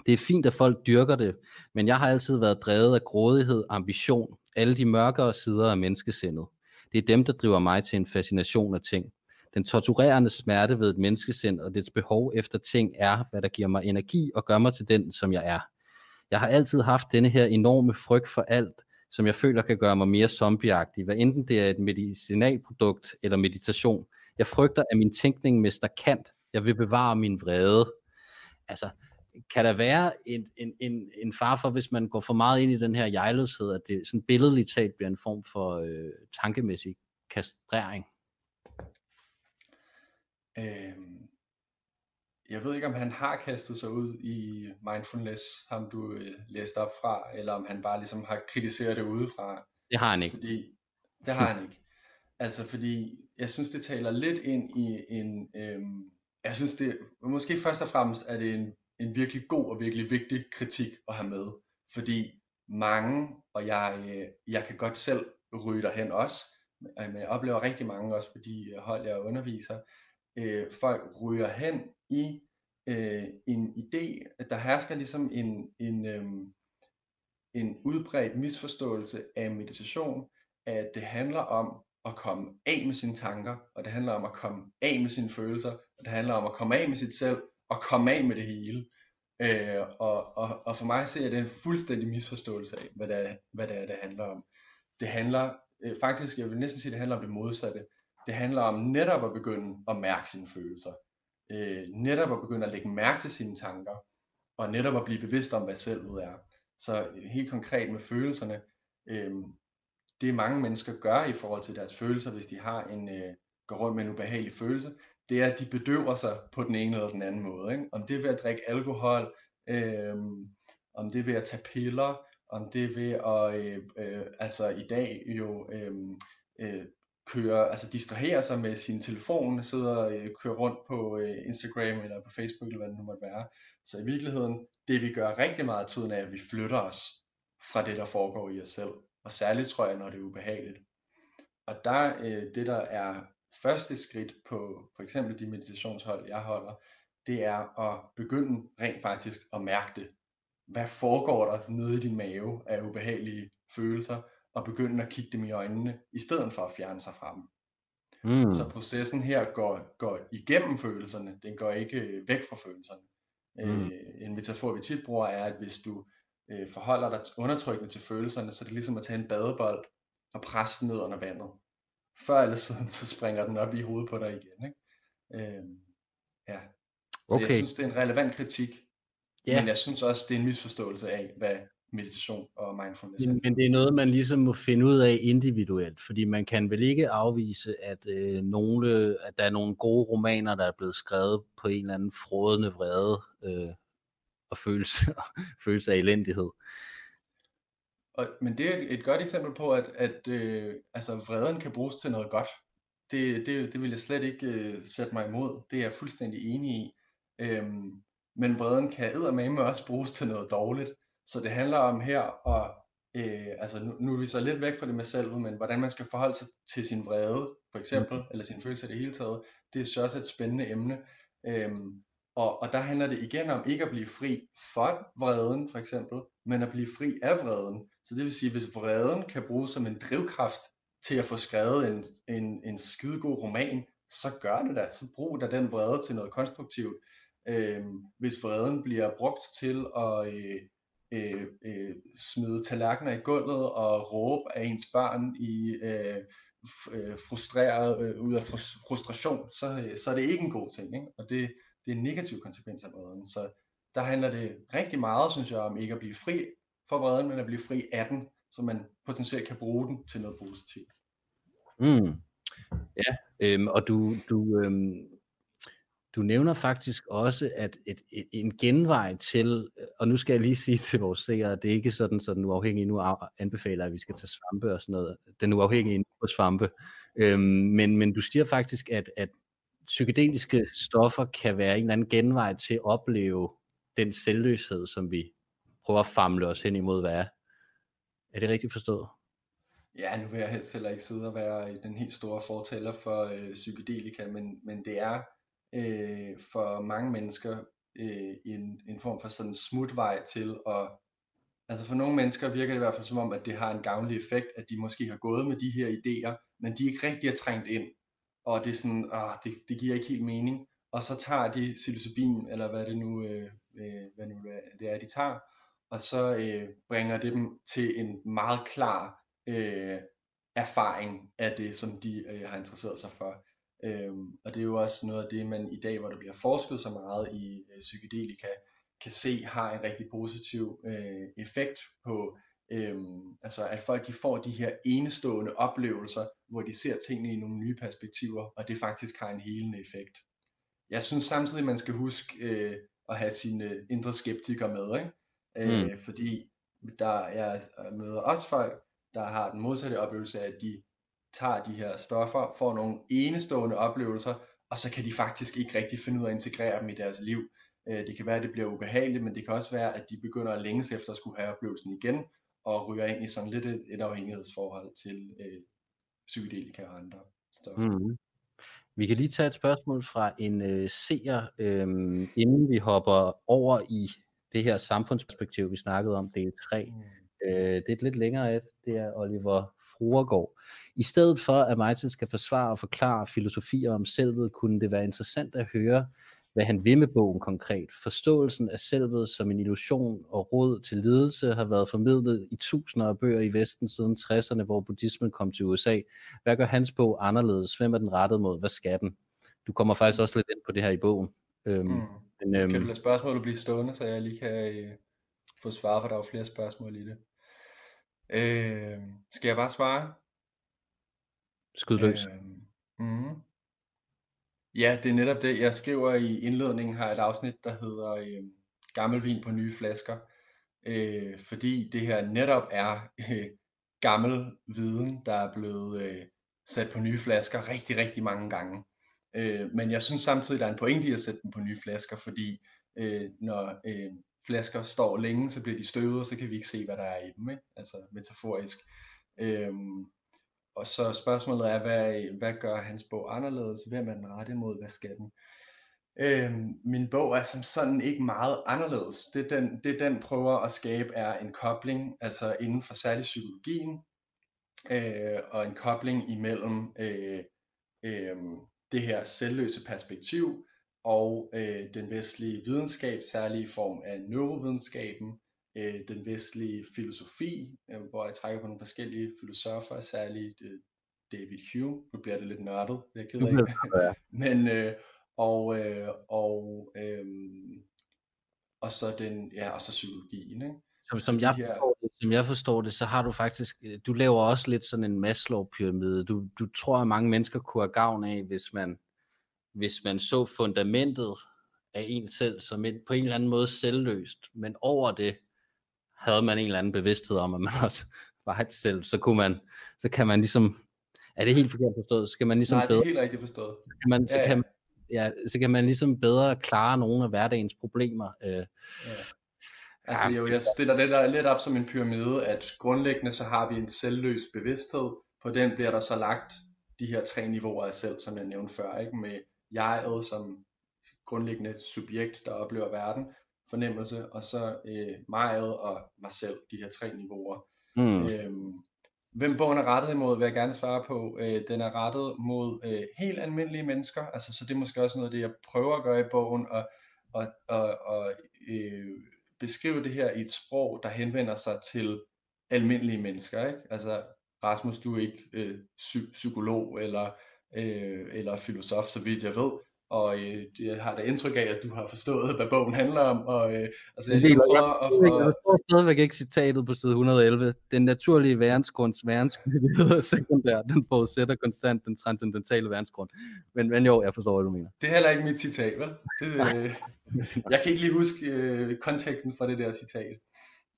det er fint, at folk dyrker det, men jeg har altid været drevet af grådighed, ambition, alle de mørkere sider af menneskesindet. Det er dem, der driver mig til en fascination af ting. Den torturerende smerte ved et menneskesind og dets behov efter ting er, hvad der giver mig energi og gør mig til den, som jeg er. Jeg har altid haft denne her enorme frygt for alt, som jeg føler kan gøre mig mere zombieagtig, hvad enten det er et medicinalprodukt eller meditation. Jeg frygter, at min tænkning mister kant. Jeg vil bevare min vrede. Altså, kan der være en, en, en, en far for, hvis man går for meget ind i den her jejløshed, at det sådan billedligt talt bliver en form for øh, tankemæssig kastrering? Øhm, jeg ved ikke, om han har kastet sig ud i mindfulness, ham du øh, læste op fra, eller om han bare ligesom har kritiseret det udefra. Det har han ikke. Fordi, det har han ikke. Altså fordi, jeg synes det taler lidt ind i en, øhm, jeg synes det, måske først og fremmest er det en, en virkelig god og virkelig vigtig kritik at have med. Fordi mange, og jeg, øh, jeg kan godt selv ryge derhen også, men jeg oplever rigtig mange også på de hold, jeg underviser, øh, folk ryger hen i øh, en idé, at der hersker ligesom en, en, øh, en udbredt misforståelse af meditation, at det handler om at komme af med sine tanker, og det handler om at komme af med sine følelser, og det handler om at komme af med sit selv, og komme af med det hele. Øh, og, og, og for mig ser jeg det en fuldstændig misforståelse af, hvad det er, hvad det, er, det handler om. Det handler øh, faktisk, jeg vil næsten sige, det handler om det modsatte. Det handler om netop at begynde at mærke sine følelser. Øh, netop at begynde at lægge mærke til sine tanker. Og netop at blive bevidst om, hvad selvet er. Så øh, helt konkret med følelserne. Øh, det mange mennesker gør i forhold til deres følelser, hvis de har en, øh, går rundt med en ubehagelig følelse, det er, at de bedøver sig på den ene eller den anden måde. Ikke? Om det er ved at drikke alkohol, øh, om det er ved at tage piller, om det er ved at, øh, øh, altså i dag jo øhm, øh, øh, køre, altså distrahere sig med sin telefon, sidder og øh, kører rundt på øh, Instagram eller på Facebook eller hvad det nu måtte være. Så i virkeligheden, det vi gør rigtig meget af tiden er, at vi flytter os fra det, der foregår i os selv. Og særligt tror jeg, når det er ubehageligt. Og der, øh, det der er første skridt på for eksempel de meditationshold, jeg holder, det er at begynde rent faktisk at mærke det. Hvad foregår der nede i din mave af ubehagelige følelser? Og begynde at kigge dem i øjnene, i stedet for at fjerne sig fra dem. Mm. Så processen her går, går igennem følelserne, den går ikke øh, væk fra følelserne. Mm. Øh, en metafor, vi tit bruger, er, at hvis du øh, forholder dig undertrykkende til følelserne, så er det ligesom at tage en badebold og presse den ned under vandet. Før eller siden, så springer den op i hovedet på dig igen. Ikke? Øh, ja. Så okay. jeg synes, det er en relevant kritik, yeah. men jeg synes også, det er en misforståelse af, hvad meditation og mindfulness. Men, men det er noget, man ligesom må finde ud af individuelt, fordi man kan vel ikke afvise, at, øh, nogle, at der er nogle gode romaner, der er blevet skrevet på en eller anden frådende vrede øh, og følelse, (laughs) følelse af elendighed. Og, men det er et godt eksempel på, at, at øh, altså, vreden kan bruges til noget godt. Det, det, det vil jeg slet ikke øh, sætte mig imod. Det er jeg fuldstændig enig i. Øhm, men vreden kan eddermame også bruges til noget dårligt. Så det handler om her, at, øh, altså nu, nu er vi så lidt væk fra det med selv, men hvordan man skal forholde sig til sin vrede, for eksempel, mm. eller sin følelse i det hele taget, det er så også et spændende emne. Øhm, og, og der handler det igen om ikke at blive fri for vreden, for eksempel, men at blive fri af vreden. Så det vil sige, hvis vreden kan bruges som en drivkraft til at få skrevet en, en, en skidegod roman, så gør det da. Så brug da den vrede til noget konstruktivt. Øhm, hvis vreden bliver brugt til at, øh, øh, øh, smide tallerkener i gulvet og råbe af ens børn i øh, øh frustreret øh, ud af frustration, så, så er det ikke en god ting, ikke? og det, det er en negativ konsekvens af vreden. Så der handler det rigtig meget, synes jeg, om ikke at blive fri for vreden, men at blive fri af den, så man potentielt kan bruge den til noget positivt. Mm. Ja, øhm, og du, du, øhm, du nævner faktisk også, at et, et, en genvej til, øh, og nu skal jeg lige sige til vores seere, at det er ikke sådan, så den uafhængige nu anbefaler, at vi skal tage svampe og sådan noget. Den uafhængige på svampe. Øhm, men, men du siger faktisk, at, at psykedeliske stoffer kan være en eller anden genvej til at opleve den selvløshed, som vi prøver at famle os hen imod, hvad er. Er det rigtigt forstået? Ja, nu vil jeg helst heller ikke sidde og være den helt store fortaler for øh, psykedelika, men, men det er øh, for mange mennesker øh, en, en form for sådan smutvej til at Altså for nogle mennesker virker det i hvert fald som om, at det har en gavnlig effekt, at de måske har gået med de her idéer, men de ikke rigtig er trængt ind. Og det er sådan, ah, det, det giver ikke helt mening. Og så tager de psilocybin, eller hvad det nu, øh, øh hvad nu det er, de tager, og så øh, bringer det dem til en meget klar øh, erfaring af det, som de øh, har interesseret sig for. Øhm, og det er jo også noget af det, man i dag, hvor der bliver forsket så meget i øh, psykedelika, kan se har en rigtig positiv øh, effekt på, øh, altså at folk de får de her enestående oplevelser, hvor de ser tingene i nogle nye perspektiver, og det faktisk har en helende effekt. Jeg synes samtidig, man skal huske øh, at have sine indre skeptikere med, ikke? Øh, mm. fordi der jeg møder også folk, der har den modsatte oplevelse af, at de tager de her stoffer, får nogle enestående oplevelser, og så kan de faktisk ikke rigtig finde ud af at integrere dem i deres liv. Øh, det kan være, at det bliver ubehageligt, men det kan også være, at de begynder at længes efter at skulle have oplevelsen igen, og ryger ind i sådan lidt et, et afhængighedsforhold til øh, psykedelika og andre stoffer. Mm. Vi kan lige tage et spørgsmål fra en øh, seer, øh, inden vi hopper over i det her samfundsperspektiv, vi snakkede om, del 3. Mm. Øh, det er et lidt længere et, det er Oliver Fruergaard. I stedet for, at Martin skal forsvare og forklare filosofier om selvet, kunne det være interessant at høre, hvad han vil med bogen konkret. Forståelsen af selvet som en illusion og råd til lidelse har været formidlet i tusinder af bøger i Vesten siden 60'erne, hvor buddhismen kom til USA. Hvad gør hans bog anderledes? Hvem er den rettet mod? Hvad skal den? Du kommer faktisk også lidt ind på det her i bogen. Øhm, mm. men, øhm, kan du lade spørgsmålet blive stående, så jeg lige kan øh, få svar, for der er jo flere spørgsmål i det. Øh, skal jeg bare svare? Skyd løs. Øh, mm. Ja, det er netop det. Jeg skriver i indledningen her et afsnit, der hedder øh, Gammel vin på nye flasker. Øh, fordi det her netop er øh, gammel viden, der er blevet øh, sat på nye flasker rigtig, rigtig mange gange. Øh, men jeg synes samtidig, der er en pointe i at sætte dem på nye flasker, fordi øh, når øh, flasker står længe, så bliver de støvet, og så kan vi ikke se, hvad der er i dem, ikke? altså metaforisk. Øhm, og så spørgsmålet er, hvad, hvad gør hans bog anderledes? Hvem er den rette imod? Hvad skal den? Øhm, min bog er som sådan ikke meget anderledes. Det den, det den prøver at skabe er en kobling, altså inden for særlig psykologien, øh, og en kobling imellem øh, øh, det her selvløse perspektiv, og øh, den vestlige videnskab, særligt i form af neurovidenskaben, øh, den vestlige filosofi, øh, hvor jeg trækker på nogle forskellige filosofer, særligt øh, David Hume. Nu bliver det lidt nørdet, det er ked af. (laughs) Men, øh, og, øh, og, øh, og så den, ja, og så psykologien, ikke? Som, som, jeg forstår det, som jeg forstår det, så har du faktisk, øh, du laver også lidt sådan en Maslow-pyramide. Du, du tror, at mange mennesker kunne have gavn af, hvis man hvis man så fundamentet af en selv som en, på en eller anden måde selvløst, men over det havde man en eller anden bevidsthed om, at man (laughs) også var et selv, så kunne man, så kan man ligesom, er det helt forkert forstået, så kan man ligesom Nej, det er helt rigtigt forstået. Så kan man, så ja, kan, ja, så kan man ligesom bedre klare nogle af hverdagens problemer. Øh, ja. Altså jo, jeg stiller det der lidt op som en pyramide, at grundlæggende så har vi en selvløs bevidsthed, på den bliver der så lagt de her tre niveauer af selv, som jeg nævnte før, ikke? med jeget som grundlæggende subjekt, der oplever verden, fornemmelse, og så øh, miget og mig selv, de her tre niveauer. Mm. Øhm, hvem bogen er rettet imod, vil jeg gerne svare på. Øh, den er rettet mod øh, helt almindelige mennesker, altså, så det er måske også noget af det, jeg prøver at gøre i bogen, og, og, og, og øh, beskrive det her i et sprog, der henvender sig til almindelige mennesker. Ikke? Altså, Rasmus, du er ikke øh, psy- psykolog, eller øh, eller filosof, så vidt jeg ved. Og øh, jeg har da indtryk af, at du har forstået, hvad bogen handler om. Og, øh, altså, jeg, ligesom prøver at få... Jeg forstår stadigvæk ikke citatet på side 111. Den naturlige værensgrunds værensgrund er sekundær. Den forudsætter konstant den transcendentale værensgrund. Men, men jo, jeg forstår, hvad du mener. Det er heller ikke mit citat, vel? Det, øh, jeg kan ikke lige huske øh, konteksten for det der citat.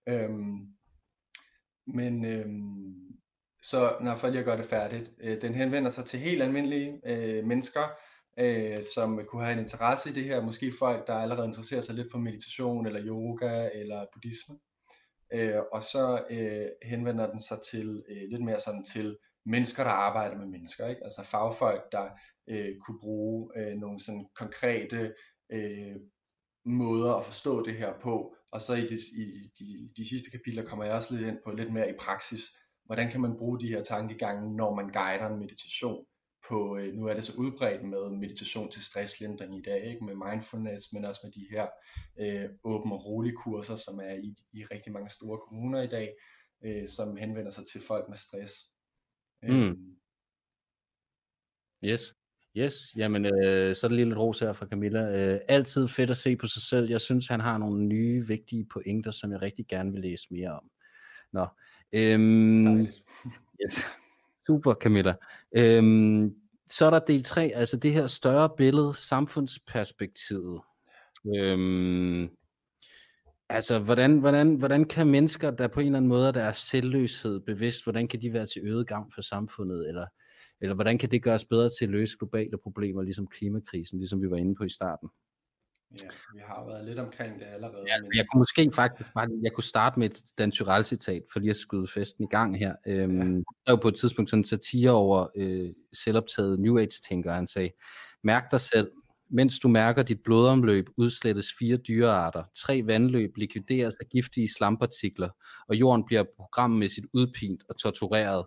Øhm, men øhm, så når for lige at gøre det færdigt, øh, den henvender sig til helt almindelige øh, mennesker, øh, som kunne have en interesse i det her. Måske folk, der allerede interesserer sig lidt for meditation, eller yoga, eller buddhisme. Øh, og så øh, henvender den sig til øh, lidt mere sådan til mennesker, der arbejder med mennesker. Ikke? Altså fagfolk, der øh, kunne bruge øh, nogle sådan konkrete øh, måder at forstå det her på. Og så i de, i de, de sidste kapitler kommer jeg også lidt ind på lidt mere i praksis, hvordan kan man bruge de her tankegange, når man guider en meditation på, øh, nu er det så udbredt med meditation til stresslindring i dag, ikke? med mindfulness, men også med de her øh, åbne og rolige kurser, som er i, i rigtig mange store kommuner i dag, øh, som henvender sig til folk med stress. Øh. Mm. Yes. Yes, jamen øh, så er der lige lidt ros her fra Camilla. Øh, altid fedt at se på sig selv. Jeg synes, han har nogle nye, vigtige pointer, som jeg rigtig gerne vil læse mere om. Nå, øhm, (laughs) yes. super Camilla. Øhm, så er der del 3, altså det her større billede, samfundsperspektivet. Øhm, altså, hvordan, hvordan, hvordan kan mennesker, der på en eller anden måde er deres selvløshed bevidst, hvordan kan de være til øget gavn for samfundet, eller eller hvordan kan det gøres bedre til at løse globale problemer, ligesom klimakrisen, ligesom vi var inde på i starten? Ja, vi har været lidt omkring det allerede. Ja, men... Jeg kunne måske faktisk bare, jeg kunne starte med et Dan Tyrell citat, for lige at skyde festen i gang her. Øhm, ja. Der var på et tidspunkt sådan en satire over øh, selvoptaget New Age-tænker, han sagde, mærk dig selv, mens du mærker dit blodomløb, udslettes fire dyrearter, tre vandløb likvideres af giftige slampartikler, og jorden bliver programmæssigt udpint og tortureret.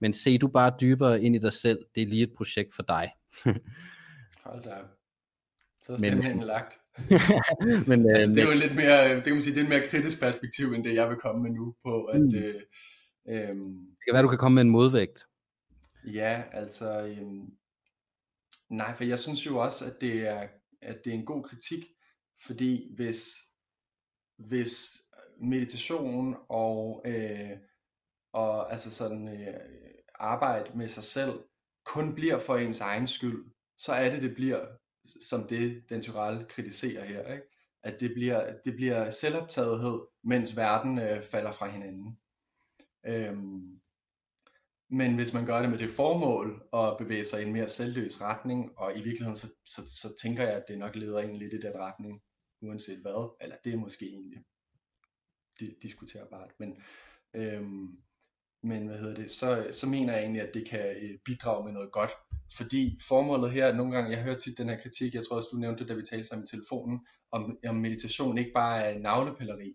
Men se du bare dybere ind i dig selv, det er lige et projekt for dig. (laughs) Hold da Så er stemningen men, lagt. (laughs) men, altså, det er jo lidt mere, det kan man sige, det er et mere kritisk perspektiv, end det jeg vil komme med nu på, at... Mm. Øh, øh, det kan være, du kan komme med en modvægt. Ja, altså... Øh, nej, for jeg synes jo også, at det er, at det er en god kritik, fordi hvis, hvis meditation og, øh, og altså sådan, øh, arbejde med sig selv kun bliver for ens egen skyld, så er det, det bliver som det, den Tyrell kritiserer her. Ikke? At det bliver, det bliver selvoptagethed, mens verden øh, falder fra hinanden. Øhm, men hvis man gør det med det formål at bevæge sig i en mere selvløs retning, og i virkeligheden så, så, så tænker jeg, at det nok leder en lidt i den retning, uanset hvad, eller det er måske egentlig diskuterbart, men øhm, men hvad hedder det, så, så mener jeg egentlig, at det kan øh, bidrage med noget godt. Fordi formålet her, nogle gange, jeg hører tit den her kritik, jeg tror også, du nævnte det, da vi talte sammen i telefonen, om, om meditation ikke bare er navlepilleri.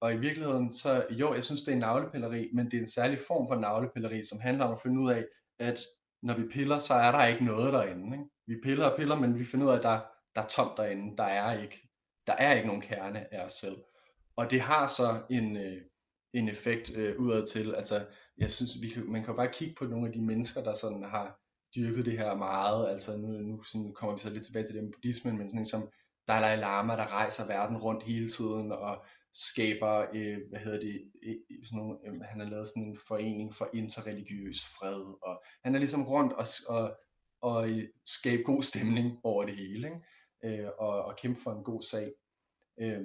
Og i virkeligheden, så jo, jeg synes, det er navlepilleri, men det er en særlig form for navlepilleri, som handler om at finde ud af, at når vi piller, så er der ikke noget derinde. Ikke? Vi piller og piller, men vi finder ud af, at der, der er tomt derinde. Der er ikke, der er ikke nogen kerne af os selv. Og det har så en, øh, en effekt øh, udad til. Altså, jeg synes, vi kan, man kan jo bare kigge på nogle af de mennesker, der sådan har dyrket det her meget. Altså, nu, nu sådan kommer vi så lidt tilbage til det med buddhismen, men sådan en som Dalai Lama, der rejser verden rundt hele tiden og skaber, øh, hvad hedder det, øh, øh sådan nogle, øh, han har lavet sådan en forening for interreligiøs fred, og han er ligesom rundt og, og, og øh, skabe god stemning over det hele, ikke? Øh, og, og kæmpe for en god sag. Øh,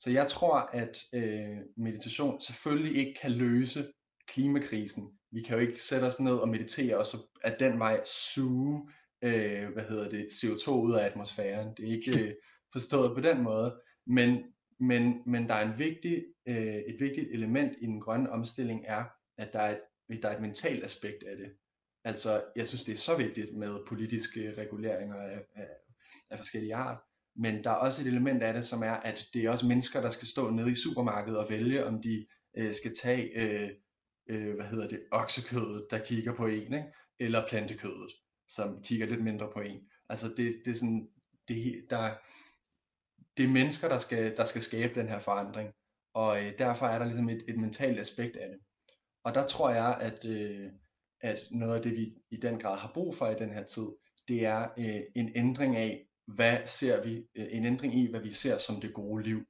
så jeg tror, at øh, meditation selvfølgelig ikke kan løse klimakrisen. Vi kan jo ikke sætte os ned og meditere, og så at den vej suge øh, hvad hedder det, CO2 ud af atmosfæren. Det er ikke øh, forstået på den måde. Men, men, men der er en vigtig, øh, et vigtigt element i den grønne omstilling er, at der er, et, der er et mentalt aspekt af det. Altså, jeg synes, det er så vigtigt med politiske reguleringer af, af, af forskellige art. Men der er også et element af det, som er, at det er også mennesker, der skal stå nede i supermarkedet og vælge, om de øh, skal tage, øh, øh, hvad hedder det, oksekødet, der kigger på en, ikke? eller plantekødet, som kigger lidt mindre på en. Altså det, det er sådan, det, der, det er mennesker, der skal, der skal skabe den her forandring, og øh, derfor er der ligesom et, et mentalt aspekt af det. Og der tror jeg, at, øh, at noget af det, vi i den grad har brug for i den her tid, det er øh, en ændring af, hvad ser vi, øh, en ændring i, hvad vi ser som det gode liv.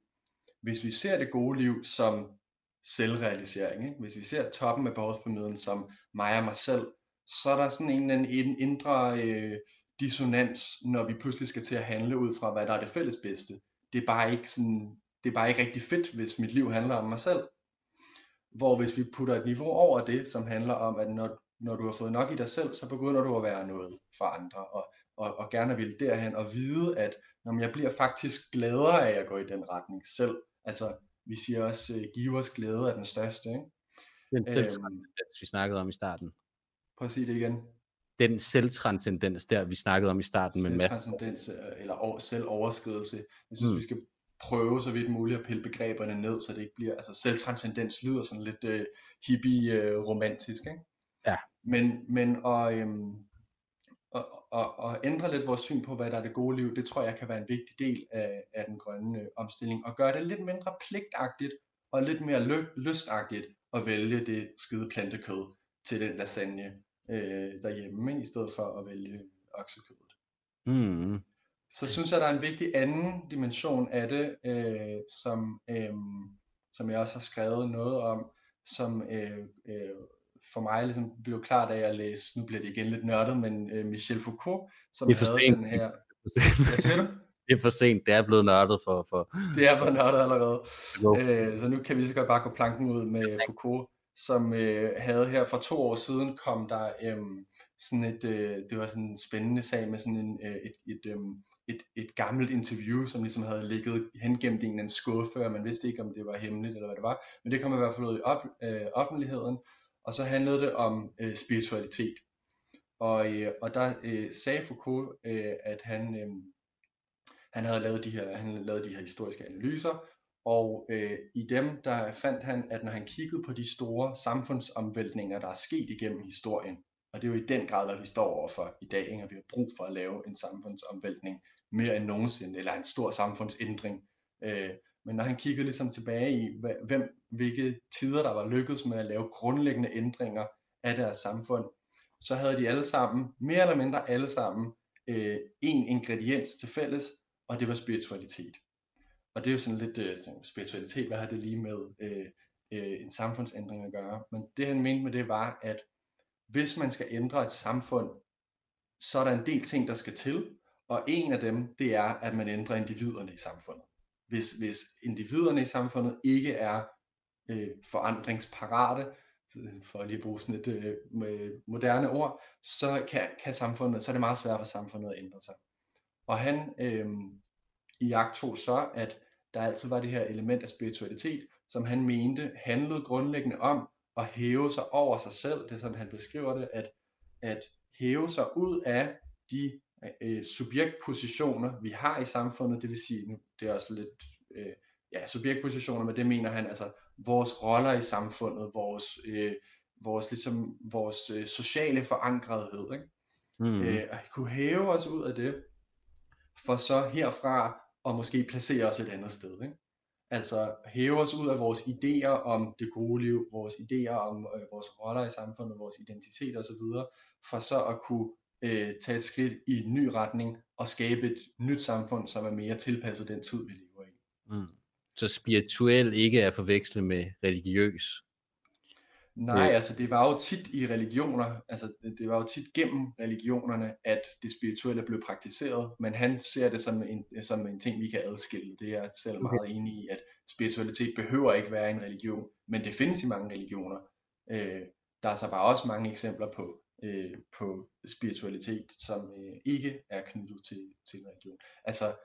Hvis vi ser det gode liv som selvrealisering, ikke? hvis vi ser toppen af behovspyramiden som mig og mig selv, så er der sådan en eller anden indre øh, dissonans, når vi pludselig skal til at handle ud fra, hvad der er det fælles bedste. Det er bare ikke sådan, det er bare ikke rigtig fedt, hvis mit liv handler om mig selv. Hvor hvis vi putter et niveau over det, som handler om, at når, når du har fået nok i dig selv, så begynder du at være noget for andre. Og og, og gerne vil derhen og vide, at når jeg bliver faktisk gladere af at gå i den retning selv. Altså, vi siger også, at givers glæde er den største. Ikke? Den selvtranscendens, vi snakkede om i starten. Prøv at sige det igen. Den selvtranscendens der, vi snakkede om i starten. Med selvtranscendens øh, eller selvoverskridelse. Jeg synes, mm. vi skal prøve så vidt muligt at pille begreberne ned, så det ikke bliver, altså selvtranscendens lyder sådan lidt uh, hippie uh, romantisk, ikke? Ja. Men, men og, øhm, og, og, og ændre lidt vores syn på, hvad der er det gode liv, det tror jeg kan være en vigtig del af, af den grønne øh, omstilling, og gøre det lidt mindre pligtagtigt og lidt mere ly- lystagtigt at vælge det skide plantekød til den lasagne øh, derhjemme, i stedet for at vælge oksekødet. Mm. Så synes jeg, der er en vigtig anden dimension af det, øh, som, øh, som jeg også har skrevet noget om, som øh, øh, for mig ligesom blev klart af at læse, nu bliver det igen lidt nørdet, men øh, Michel Foucault, som Det er havde sent. den her... Hvad siger du? (laughs) Det er for sent, det er blevet nørdet for... for... Det er blevet nørdet allerede. Jo. Øh, så nu kan vi lige så godt bare gå planken ud med Foucault, som øh, havde her for to år siden, kom der øh, sådan et, øh, det var sådan en spændende sag med sådan en, øh, et, et, øh, et, et gammelt interview, som ligesom havde ligget hengemt i en eller anden skuffe, og man vidste ikke, om det var hemmeligt eller hvad det var, men det kom i hvert fald ud i op, øh, offentligheden, og så handlede det om øh, spiritualitet. Og, øh, og der øh, sagde Foucault, øh, at han, øh, han havde lavet de her, han havde lavet de her historiske analyser, og øh, i dem der fandt han, at når han kiggede på de store samfundsomvæltninger, der er sket igennem historien, og det er jo i den grad, hvad vi står overfor i dag, ikke? og vi har brug for at lave en samfundsomvæltning mere end nogensinde, eller en stor samfundsændring. Øh, men når han kiggede ligesom tilbage i, hvem, hvilke tider der var lykkedes med at lave grundlæggende ændringer af deres samfund, så havde de alle sammen, mere eller mindre alle sammen, øh, en ingrediens til fælles, og det var spiritualitet. Og det er jo sådan lidt øh, spiritualitet, hvad har det lige med øh, øh, en samfundsændring at gøre? Men det han mente med det var, at hvis man skal ændre et samfund, så er der en del ting, der skal til, og en af dem, det er, at man ændrer individerne i samfundet. Hvis, hvis individerne i samfundet ikke er øh, forandringsparate, for at lige bruge sådan et øh, moderne ord, så kan, kan samfundet, så er det meget svært for samfundet at ændre sig. Og han øh, i akt tog så, at der altid var det her element af spiritualitet, som han mente handlede grundlæggende om at hæve sig over sig selv. Det er sådan, han beskriver det, at, at hæve sig ud af de øh, subjektpositioner, vi har i samfundet. Det vil sige, nu det er også lidt øh, ja, subjektpositioner, men det mener han altså vores roller i samfundet, vores, øh, vores, ligesom, vores øh, sociale forankrethed. Ikke? Mm. Øh, at kunne hæve os ud af det, for så herfra at måske placere os et andet sted. Ikke? Altså hæve os ud af vores idéer om det gode liv, vores idéer om øh, vores roller i samfundet, vores identitet osv., for så at kunne øh, tage et skridt i en ny retning og skabe et nyt samfund, som er mere tilpasset den tid, vi lever i. Mm. Så spirituel ikke er forvekslet med religiøs. Nej, Øh. altså det var jo tit i religioner, altså det, det var jo tit gennem religionerne, at det spirituelle blev praktiseret, men han ser det som en, som en ting, vi kan adskille. Det er jeg selv Okay. meget enig i, at spiritualitet behøver ikke være en religion, men det findes i mange religioner. Øh, der er så bare også mange eksempler på, øh, på spiritualitet, som øh, ikke er knyttet til, til en religion. Altså,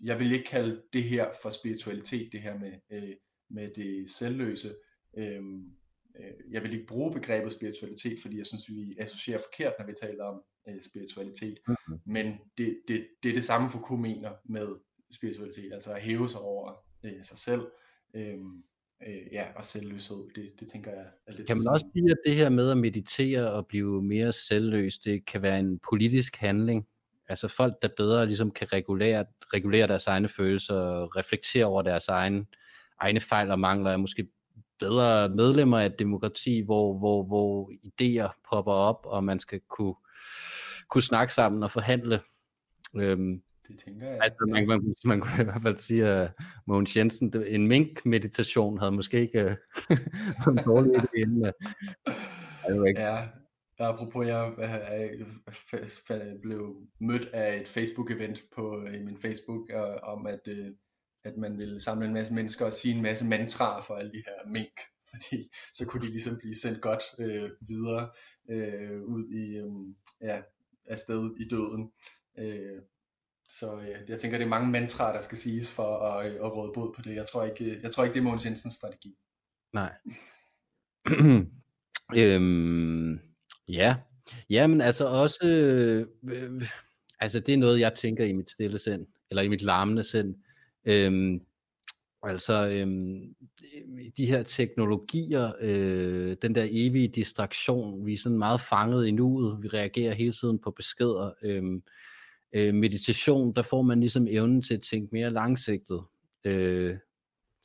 jeg vil ikke kalde det her for spiritualitet, det her med, øh, med det selvløse. Øhm, øh, jeg vil ikke bruge begrebet spiritualitet, fordi jeg synes, vi associerer forkert, når vi taler om øh, spiritualitet. Mhm. Men det, det, det er det samme, Foucault mener med spiritualitet, altså at hæve sig over øh, sig selv. Øhm, øh, ja, og selvløshed, det, det tænker jeg er lidt Kan man også sige, at det her med at meditere og blive mere selvløs, det kan være en politisk handling? Altså folk, der bedre ligesom kan regulere, regulere deres egne følelser og reflektere over deres egen, egne fejl og mangler, er måske bedre medlemmer af et demokrati, hvor, hvor, hvor idéer popper op, og man skal kunne, kunne snakke sammen og forhandle. Øhm, Det tænker jeg. Altså, man, man, (laughs) man kunne i hvert fald sige, at Mogens Jensen, det- en mink-meditation havde måske ikke øh, været (laughs) en dårlig idé inden. øh. Jeg ved ikke. Ja, apropos jeg, jeg, blev mødt af et Facebook-event på i min Facebook øh, om, at, øh, at man ville samle en masse mennesker og sige en masse mantraer for alle de her mink, (laughs) fordi så kunne de ligesom blive sendt godt øh, videre øh, ud i, øh, ja, afsted i døden. Øh, så øh, jeg tænker, det er mange mantraer, der skal siges for at, øh, at råde bod på det. Jeg tror ikke, øh, jeg tror ikke det er Mogens Jensens strategi. Nej. (clears throat) øhm, ja. Ja, men altså også, øh, øh, altså det er noget, jeg tænker i mit stille sind, eller i mit larmende sind. Øhm, Altså øhm, de her teknologier, øh, den der evige distraktion, vi er sådan meget fanget i nuet, vi reagerer hele tiden på beskeder. Øh, øh, meditation, der får man ligesom evnen til at tænke mere langsigtet. Øh,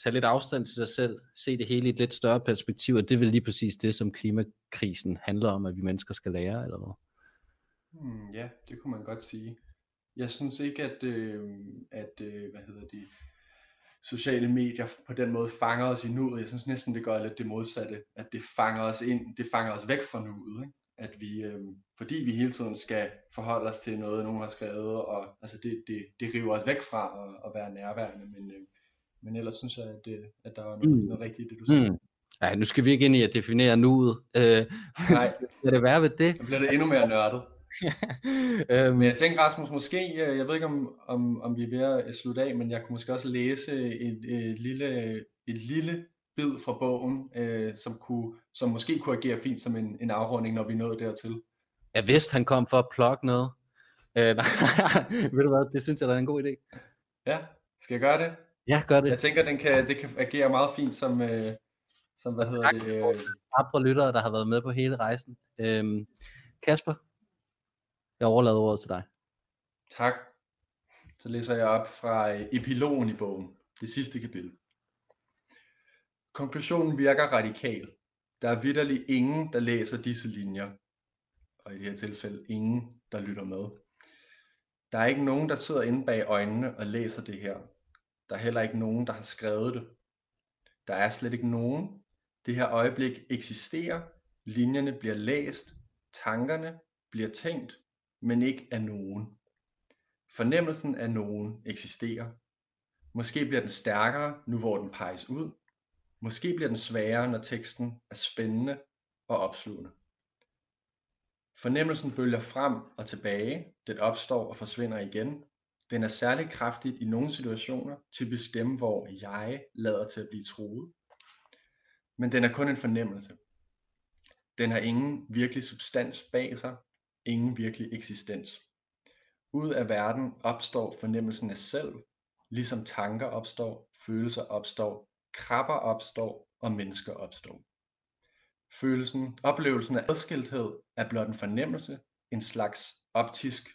tage lidt afstand til sig selv, se det hele i et lidt større perspektiv, og det er vel lige præcis det, som klimakrisen handler om, at vi mennesker skal lære, eller hvad? Hmm, ja, det kunne man godt sige. Jeg synes ikke, at, øh, at øh, hvad hedder det, sociale medier på den måde fanger os i nuet. Jeg synes næsten, det gør lidt det modsatte, at det fanger os ind, det fanger os væk fra nuet. Ikke? At vi, øh, fordi vi hele tiden skal forholde os til noget, nogen har skrevet, og altså det, det, det river os væk fra at, at være nærværende. Men, øh, men ellers synes jeg, at, det, at der er noget, mm. noget rigtigt i det, du siger. Mm. Ja, nu skal vi ikke ind i at definere nuet. Øh, Nej. (laughs) Skal det være ved det? Så bliver det endnu mere nørdet. (laughs) øhm, men jeg tænker Rasmus, måske, øh, jeg ved ikke om, om, om vi er ved at slutte af, men jeg kunne måske også læse et, et, lille, et lille bid fra bogen, øh, som, kunne, som måske kunne agere fint som en, en afrunding, når vi nåede dertil. Jeg vidste, han kom for at plukke noget. Øh, (laughs) nej, ved du hvad, det synes jeg, der er en god idé. Ja, skal jeg gøre det? Ja, gør det. Jeg tænker, den kan, det kan agere meget fint som, øh, som hvad hedder det? Øh... Andre lyttere, der har været med på hele rejsen. Øhm, Kasper, jeg overlader ordet til dig. Tak. Så læser jeg op fra øh, epilogen i bogen, det sidste kapitel. Konklusionen virker radikal. Der er vidderlig ingen, der læser disse linjer, og i det her tilfælde ingen, der lytter med. Der er ikke nogen, der sidder inde bag øjnene og læser det her. Der er heller ikke nogen, der har skrevet det. Der er slet ikke nogen. Det her øjeblik eksisterer. Linjerne bliver læst. Tankerne bliver tænkt men ikke af nogen. Fornemmelsen af nogen eksisterer. Måske bliver den stærkere, nu hvor den peges ud. Måske bliver den sværere, når teksten er spændende og opslugende. Fornemmelsen bølger frem og tilbage, den opstår og forsvinder igen. Den er særlig kraftigt i nogle situationer, typisk dem, hvor jeg lader til at blive troet. Men den er kun en fornemmelse. Den har ingen virkelig substans bag sig, ingen virkelig eksistens. Ud af verden opstår fornemmelsen af selv, ligesom tanker opstår, følelser opstår, krabber opstår og mennesker opstår. Følelsen, oplevelsen af adskilthed er blot en fornemmelse, en slags optisk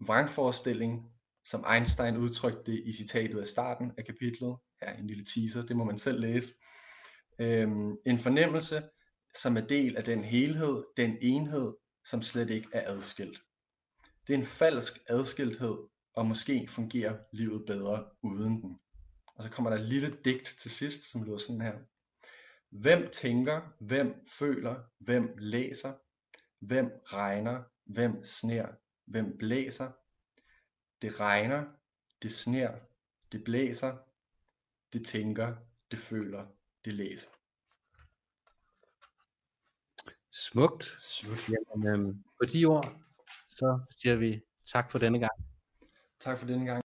vrangforestilling, som Einstein udtrykte i citatet af starten af kapitlet. Her en lille teaser, det må man selv læse. Øhm, en fornemmelse, som er del af den helhed, den enhed, som slet ikke er adskilt. Det er en falsk adskilthed, og måske fungerer livet bedre uden den. Og så kommer der et lille digt til sidst, som lyder sådan her. Hvem tænker, hvem føler, hvem læser, hvem regner, hvem sner, hvem blæser. Det regner, det sner, det blæser, det tænker, det føler, det læser. Smukt. Smukt. Jamen, øhm, på de ord, så siger vi tak for denne gang. Tak for denne gang.